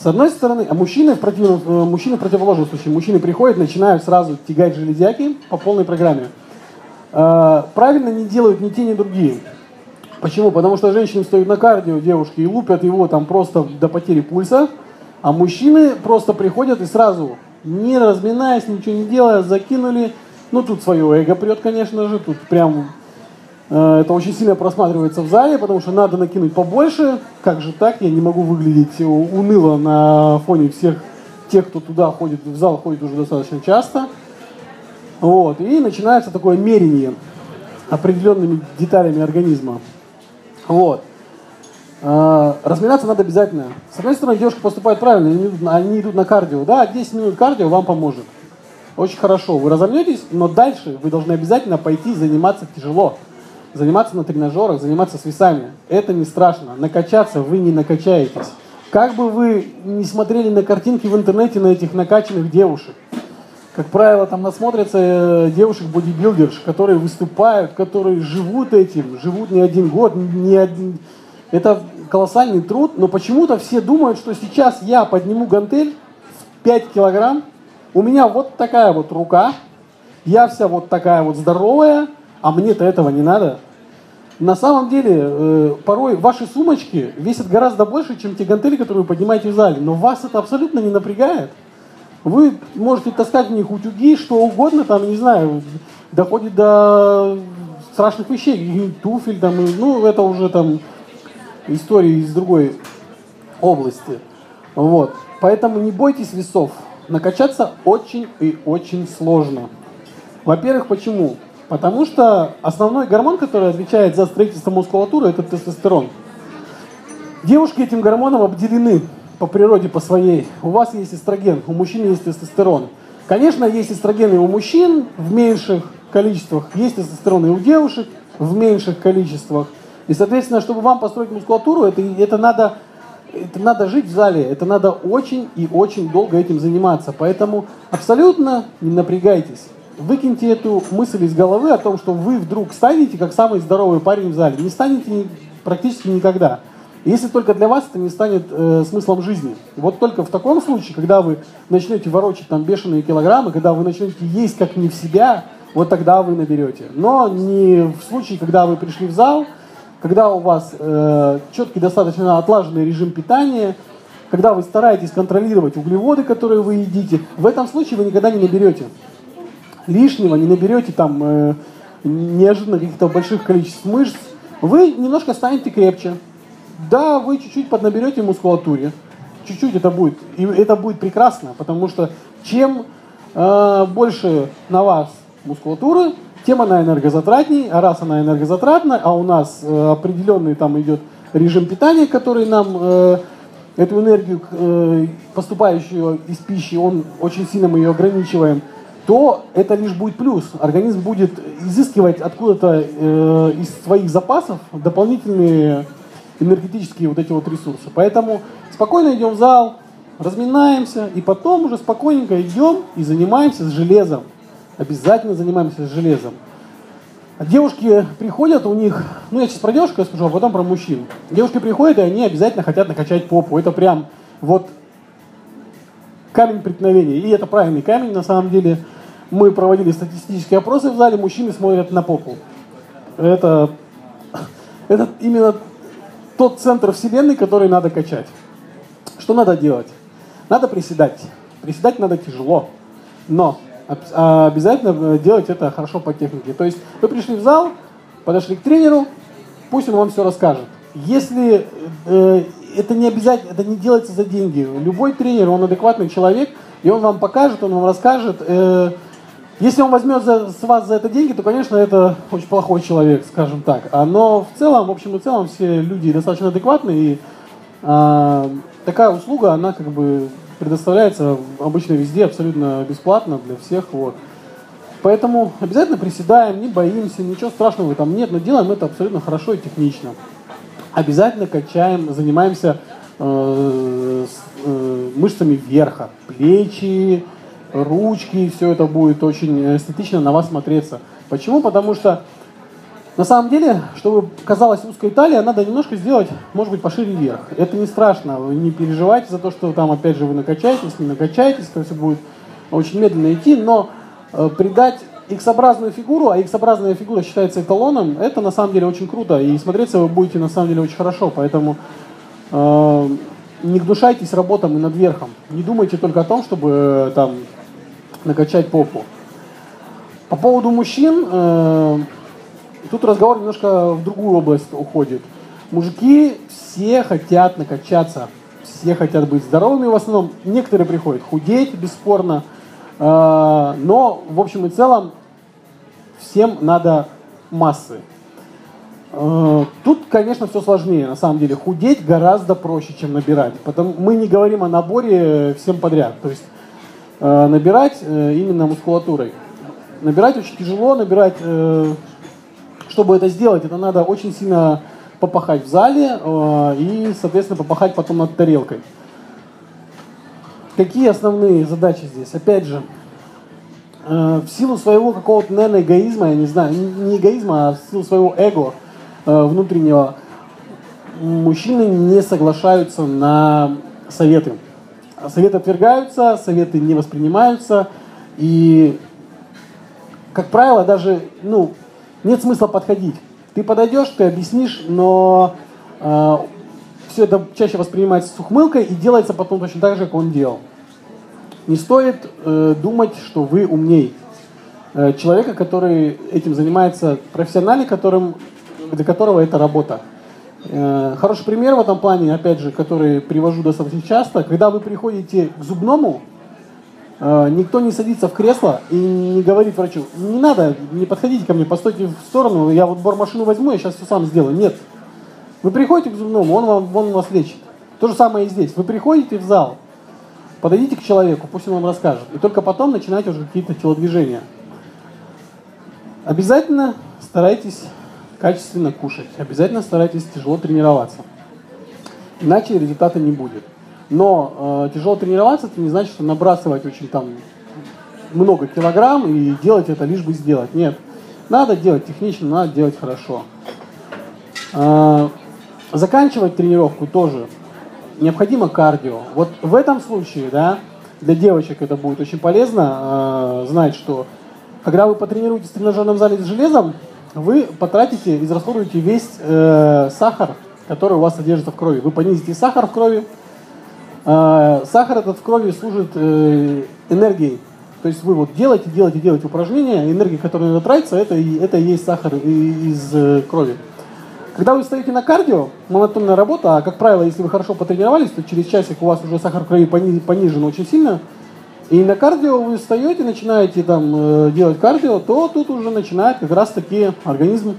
С одной стороны, а мужчины в, противном, э, мужчины в противоположном случае, мужчины приходят, начинают сразу тягать железяки по полной программе. А, правильно не делают ни те, ни другие. Почему? Потому что женщины стоят на кардио, девушки, и лупят его там просто до потери пульса, а мужчины просто приходят и сразу, не разминаясь, ничего не делая, закинули. Ну, тут свое эго прет, конечно же, тут прям Э, это очень сильно просматривается в зале, потому что надо накинуть побольше. Как же так? Я не могу выглядеть уныло на фоне всех тех, кто туда ходит, в зал ходит уже достаточно часто. Вот. И начинается такое мерение определенными деталями организма. Вот. Э, разминаться надо обязательно. С одной стороны, девушки поступают правильно, они идут, они идут на кардио. Да, 10 минут кардио вам поможет. Очень хорошо. Вы разомнетесь, но дальше вы должны обязательно пойти заниматься тяжело заниматься на тренажерах, заниматься с весами. Это не страшно. Накачаться вы не накачаетесь. Как бы вы не смотрели на картинки в интернете на этих накачанных девушек, как правило, там насмотрятся э, девушек-бодибилдерш, которые выступают, которые живут этим, живут не один год, не один... Это колоссальный труд, но почему-то все думают, что сейчас я подниму гантель в 5 килограмм, у меня вот такая вот рука, я вся вот такая вот здоровая, а мне-то этого не надо. На самом деле, э, порой ваши сумочки весят гораздо больше, чем те гантели, которые вы поднимаете в зале. Но вас это абсолютно не напрягает. Вы можете таскать в них утюги, что угодно, там, не знаю, доходит до страшных вещей, туфель, там, ну, это уже там истории из другой области. Вот. Поэтому не бойтесь весов. Накачаться очень и очень сложно. Во-первых, почему? Потому что основной гормон, который отвечает за строительство мускулатуры, это тестостерон. Девушки этим гормоном обделены по природе, по своей. У вас есть эстроген, у мужчин есть тестостерон. Конечно, есть эстрогены у мужчин в меньших количествах, есть тестостерон и у девушек в меньших количествах. И, соответственно, чтобы вам построить мускулатуру, это, это, надо, это надо жить в зале, это надо очень и очень долго этим заниматься. Поэтому абсолютно не напрягайтесь выкиньте эту мысль из головы о том, что вы вдруг станете как самый здоровый парень в зале. Не станете практически никогда. Если только для вас это не станет э, смыслом жизни. Вот только в таком случае, когда вы начнете ворочать там бешеные килограммы, когда вы начнете есть как не в себя, вот тогда вы наберете. Но не в случае, когда вы пришли в зал, когда у вас э, четкий, достаточно отлаженный режим питания, когда вы стараетесь контролировать углеводы, которые вы едите, в этом случае вы никогда не наберете лишнего, не наберете там э, неожиданно каких-то больших количеств мышц, вы немножко станете крепче. Да, вы чуть-чуть поднаберете мускулатуре. Чуть-чуть это будет. И это будет прекрасно, потому что чем э, больше на вас мускулатуры, тем она энергозатратней, а раз она энергозатратна, а у нас э, определенный там идет режим питания, который нам э, эту энергию, э, поступающую из пищи, он очень сильно мы ее ограничиваем, то это лишь будет плюс. Организм будет изыскивать откуда-то э, из своих запасов дополнительные энергетические вот эти вот ресурсы. Поэтому спокойно идем в зал, разминаемся, и потом уже спокойненько идем и занимаемся с железом. Обязательно занимаемся с железом. Девушки приходят, у них, ну я сейчас про девушек скажу, а потом про мужчин. Девушки приходят, и они обязательно хотят накачать попу. Это прям вот камень преткновения. И это правильный камень на самом деле. Мы проводили статистические опросы в зале, мужчины смотрят на попу. Это, это именно тот центр вселенной, который надо качать. Что надо делать? Надо приседать. Приседать надо тяжело, но а, обязательно делать это хорошо по технике. То есть вы пришли в зал, подошли к тренеру, пусть он вам все расскажет. Если э, это не обязательно, это не делается за деньги. Любой тренер, он адекватный человек, и он вам покажет, он вам расскажет. Э, Если он возьмет за, с вас за это деньги, то, конечно, это очень плохой человек, скажем так. А, но в целом, в общем и целом, все люди достаточно адекватные, и а, такая услуга, она как бы предоставляется обычно везде абсолютно бесплатно для всех. Вот. Поэтому обязательно приседаем, не боимся, ничего страшного там нет, но делаем это абсолютно хорошо и технично. Обязательно качаем, занимаемся э, с, э, мышцами верха, плечи, ручки, все это будет очень эстетично на вас смотреться. Почему? Потому что на самом деле, чтобы казалась узкая талия, надо немножко сделать, может быть, пошире вверх. Это не страшно, вы не переживайте за то, что там опять же вы накачаетесь, не накачаетесь, это все будет очень медленно идти, но э, придать X-образную фигуру, а X-образная фигура считается эталоном, это на самом деле очень круто, и смотреться вы будете на самом деле очень хорошо, поэтому э, не гнушайтесь работам и над верхом. Не думайте только о том, чтобы э, там накачать попу. По поводу мужчин, э, тут разговор немножко в другую область уходит. Мужики все хотят накачаться, все хотят быть здоровыми в основном. Некоторые приходят худеть, бесспорно. Э, но, в общем и целом, всем надо массы. Э, тут, конечно, все сложнее. На самом деле, худеть гораздо проще, чем набирать. Потому мы не говорим о наборе всем подряд. То есть набирать э, именно мускулатурой. Набирать очень тяжело, набирать, чтобы это сделать, это надо очень сильно попахать в зале и, соответственно, попахать потом над тарелкой. Какие основные задачи здесь? Опять же, в силу своего какого-то, наверное, эгоизма, я не знаю, не эгоизма, а в силу своего эго, Э, внутреннего, мужчины не соглашаются на советы. Советы отвергаются, советы не воспринимаются, и, как правило, даже ну, нет смысла подходить. Ты подойдешь, ты объяснишь, но э, все это чаще воспринимается с ухмылкой и делается потом точно так же, как он делал. Не стоит э, думать, что вы умней э, человека, который этим занимается профессионально, которым для которого это работа. Э, хороший пример в этом плане, опять же, который привожу достаточно часто, когда вы приходите к зубному, э, никто не садится в кресло и не говорит врачу, не надо, не подходите ко мне, постойте в сторону, я вот бормашину возьму, я сейчас все сам сделаю. Нет. Вы приходите к зубному, он, вам, он вас лечит. То же самое и здесь. Вы приходите в зал, подойдите к человеку, пусть он вам расскажет. И только потом начинайте уже какие-то телодвижения. Обязательно старайтесь качественно кушать. Обязательно старайтесь тяжело тренироваться. Иначе результата не будет. Но э, тяжело тренироваться, это не значит, что набрасывать очень там много килограмм и делать это лишь бы сделать. Нет. Надо делать технично, надо делать хорошо. Э, заканчивать тренировку тоже необходимо кардио. Вот в этом случае, да, для девочек это будет очень полезно э, знать, что когда вы потренируетесь в тренажерном зале с железом, вы потратите, израсходуете весь э, сахар, который у вас содержится в крови. Вы понизите сахар в крови. Э, сахар этот в крови служит э, энергией. То есть вы вот делаете, делаете, делаете упражнения, энергия, которая надо тратиться, это, это и есть сахар из э, крови. Когда вы стоите на кардио, монотонная работа, а как правило, если вы хорошо потренировались, то через часик у вас уже сахар в крови понижен очень сильно, и на кардио вы встаете, начинаете там э, делать кардио, то тут уже начинает как раз таки организм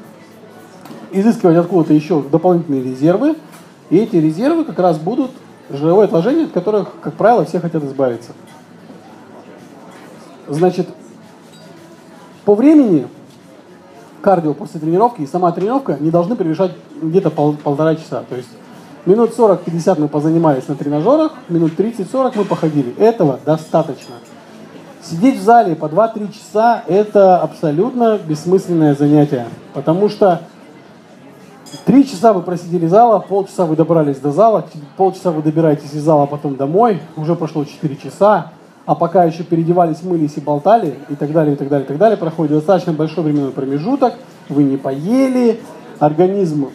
изыскивать откуда-то еще дополнительные резервы. И эти резервы как раз будут жировое отложение, от которых, как правило, все хотят избавиться. Значит, по времени кардио после тренировки и сама тренировка не должны превышать где-то пол, полтора часа. То есть Минут 40-50 мы позанимались на тренажерах, минут 30-40 мы походили. Этого достаточно. Сидеть в зале по 2-3 часа – это абсолютно бессмысленное занятие. Потому что 3 часа вы просидели зала, полчаса вы добрались до зала, полчаса вы добираетесь из зала, потом домой, уже прошло 4 часа, а пока еще переодевались, мылись и болтали, и так далее, и так далее, и так далее, проходит достаточно большой временной промежуток, вы не поели, организм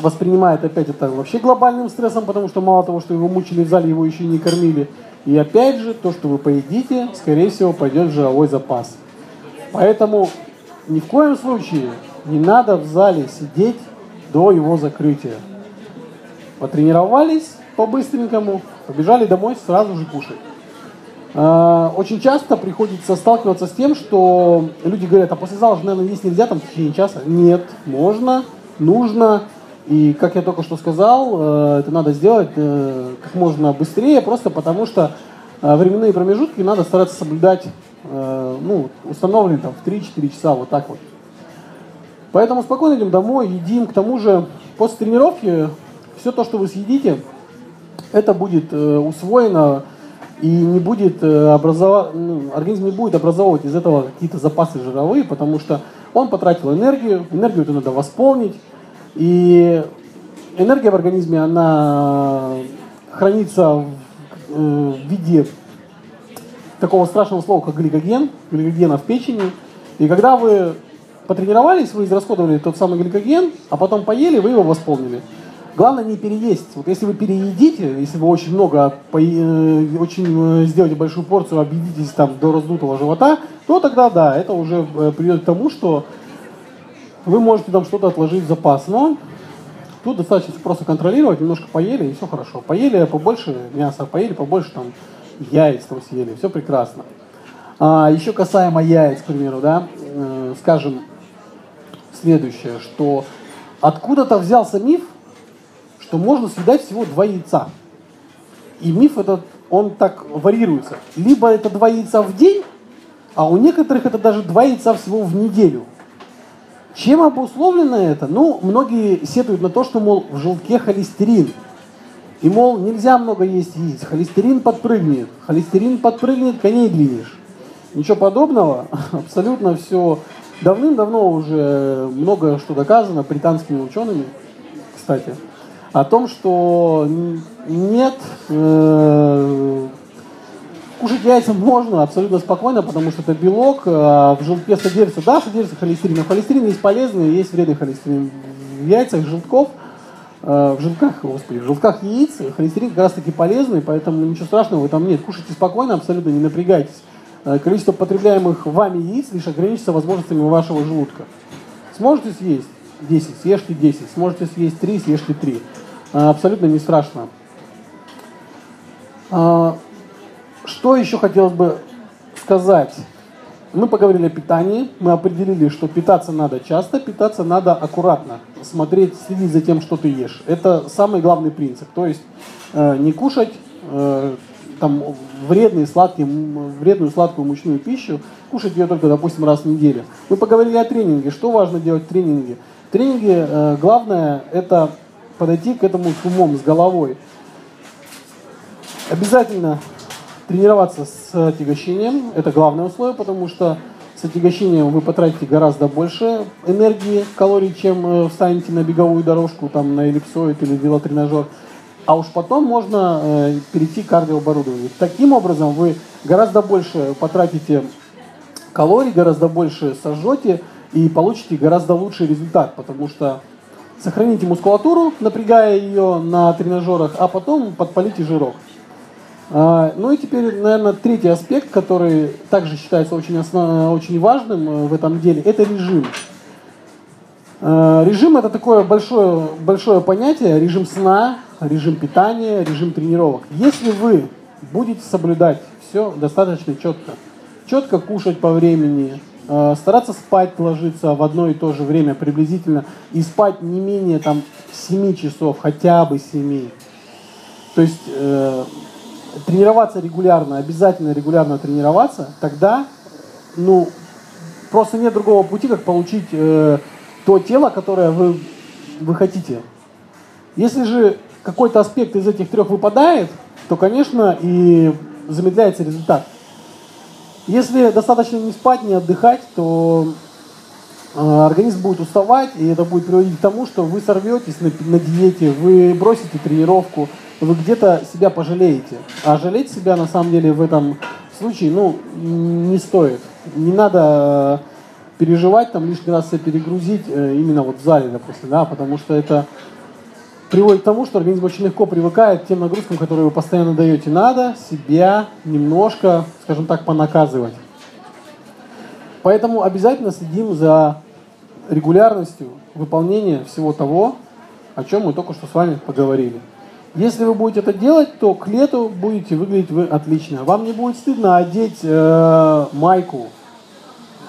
воспринимает опять это вообще глобальным стрессом, потому что мало того, что его мучили в зале, его еще не кормили. И опять же, то, что вы поедите, скорее всего, пойдет в жировой запас. Поэтому ни в коем случае не надо в зале сидеть до его закрытия. Потренировались по-быстренькому, побежали домой, сразу же кушать. Э, очень часто приходится сталкиваться с тем, что люди говорят, а после зала же, наверное, есть нельзя там в течение часа. Нет, можно, нужно. И, как я только что сказал, э, это надо сделать э, как можно быстрее, просто потому что временные промежутки надо стараться соблюдать ну, установленные там в 3-4 часа, вот так вот. Поэтому спокойно идем домой, едим. К тому же, после тренировки все то, что вы съедите, это будет усвоено и не будет э, образовать, ну, организм не будет образовывать из этого какие-то запасы жировые, потому что он потратил энергию, энергию это надо восполнить, и энергия в организме, она хранится в, э, в виде такого страшного слова, как гликоген, гликогена в печени, и когда вы потренировались, вы израсходовали тот самый гликоген, а потом поели, вы его восполнили. Главное не переесть. Вот если вы переедите, если вы очень много, э, очень э, сделаете большую порцию, объедитесь там до раздутого живота, то тогда да, это уже приведет к тому, что вы можете там что-то отложить в запас. Но тут достаточно просто контролировать, немножко поели и все хорошо. Поели побольше мяса, поели побольше там яиц там съели, все прекрасно. А, еще касаемо яиц, к примеру, да, э, скажем следующее, что откуда-то взялся миф, что можно съедать всего два яйца. И миф этот, он так варьируется. Либо это два яйца в день, а у некоторых это даже два яйца всего в неделю. Чем обусловлено это? Ну, многие сетуют на то, что, мол, в желтке холестерин. И, мол, нельзя много есть яиц. Холестерин подпрыгнет. Холестерин подпрыгнет, коней двинешь. Ничего подобного. Абсолютно все давным-давно уже много что доказано британскими учеными, кстати о том, что нет, э, кушать яйца можно абсолютно спокойно, потому что это белок, а в желтке содержится, да, содержится холестерин, но холестерин есть полезный, есть вредный холестерин. В яйцах желтков, э, в желтках, господи, в желтках яиц холестерин как раз таки полезный, поэтому ничего страшного в этом нет. Кушайте спокойно, абсолютно не напрягайтесь. Э, количество потребляемых вами яиц лишь ограничится возможностями вашего желудка. Сможете съесть? 10, съешьте 10. Сможете съесть 3, съешьте 3. А, абсолютно не страшно. Что еще хотелось бы сказать? Мы поговорили о питании, мы определили, что питаться надо часто, питаться надо аккуратно, смотреть, следить за тем, что ты ешь. Это самый главный принцип. То есть э, не кушать э, там вредные, сладкие, вредную сладкую мучную пищу, кушать ее только, допустим, раз в неделю. Мы поговорили о тренинге. Что важно делать в тренинге? В тренинге э, главное это подойти к этому с умом, с головой. Обязательно тренироваться с отягощением. Это главное условие, потому что с отягощением вы потратите гораздо больше энергии, калорий, чем э, встанете на беговую дорожку, там, на эллипсоид или велотренажер. А уж потом можно э, перейти к кардиооборудованию. Таким образом вы гораздо больше потратите калорий, гораздо больше сожжете, и получите гораздо лучший результат, потому что сохраните мускулатуру, напрягая ее на тренажерах, а потом подпалите жирок. А, ну и теперь, наверное, третий аспект, который также считается очень, основ... очень важным э, в этом деле, это режим. А, режим это такое большое, большое понятие, режим сна, режим питания, режим тренировок. Если вы будете соблюдать все достаточно четко, четко кушать по времени, Э, стараться спать, ложиться в одно и то же время приблизительно, и спать не менее там 7 часов, хотя бы 7. То есть э, тренироваться регулярно, обязательно регулярно тренироваться, тогда, ну, просто нет другого пути, как получить э, то тело, которое вы, вы хотите. Если же какой-то аспект из этих трех выпадает, то, конечно, и замедляется результат. Если достаточно не спать, не отдыхать, то э, организм будет уставать, и это будет приводить к тому, что вы сорветесь на, на диете, вы бросите тренировку, вы где-то себя пожалеете. А жалеть себя на самом деле в этом случае, ну, не стоит. Не надо переживать, там лишний раз себя перегрузить э, именно вот в зале, допустим, да, потому что это приводит к тому, что организм очень легко привыкает к тем нагрузкам, которые вы постоянно даете. Надо себя немножко, скажем так, понаказывать. Поэтому обязательно следим за регулярностью выполнения всего того, о чем мы только что с вами поговорили. Если вы будете это делать, то к лету будете выглядеть вы отлично. Вам не будет стыдно одеть э, майку,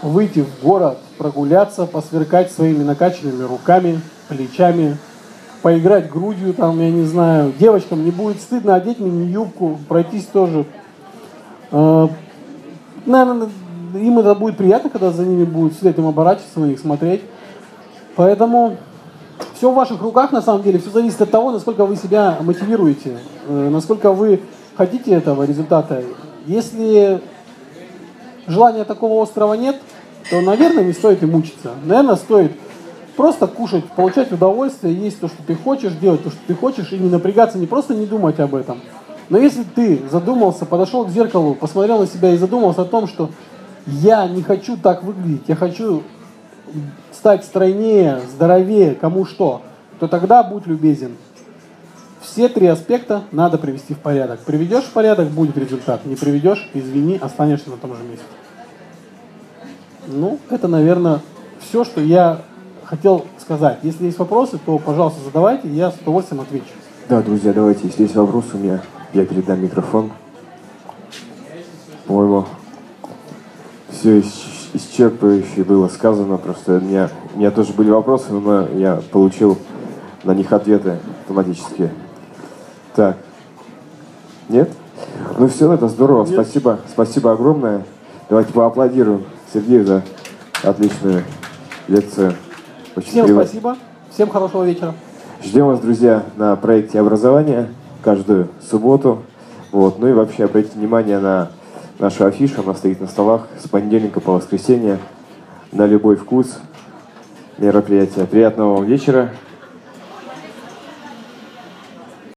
выйти в город, прогуляться, посверкать своими накачанными руками, плечами, поиграть грудью, там, я не знаю. Девочкам не будет стыдно одеть мини-юбку, пройтись тоже. Э, наверное, им это будет приятно, когда за ними будет вслед им оборачиваться, на них смотреть. Поэтому все в ваших руках, на самом деле, все зависит от того, насколько вы себя мотивируете, э, насколько вы хотите этого результата. Если желания такого острова нет, то, наверное, не стоит и мучиться. Наверное, стоит просто кушать, получать удовольствие, есть то, что ты хочешь, делать то, что ты хочешь, и не напрягаться, не просто не думать об этом. Но если ты задумался, подошел к зеркалу, посмотрел на себя и задумался о том, что я не хочу так выглядеть, я хочу стать стройнее, здоровее, кому что, то тогда будь любезен. Все три аспекта надо привести в порядок. Приведешь в порядок, будет результат. Не приведешь, извини, останешься на том же месте. Ну, это, наверное, все, что я хотел сказать. Если есть вопросы, то, пожалуйста, задавайте, я с удовольствием отвечу. Да, друзья, давайте, если есть вопросы у меня, я передам микрофон. По-моему, все исчерпывающе было сказано, просто у меня, у меня тоже были вопросы, но я получил на них ответы автоматически. Так. Нет? Ну все, это здорово. Нет. Спасибо. Спасибо огромное. Давайте поаплодируем Сергею за отличную лекцию. Очень Всем привет. спасибо. Всем хорошего вечера. Ждем вас, друзья, на проекте образования каждую субботу. Вот. Ну и вообще обратите внимание на нашу афишу. Она стоит на столах с понедельника по воскресенье на любой вкус мероприятия. Приятного вам вечера.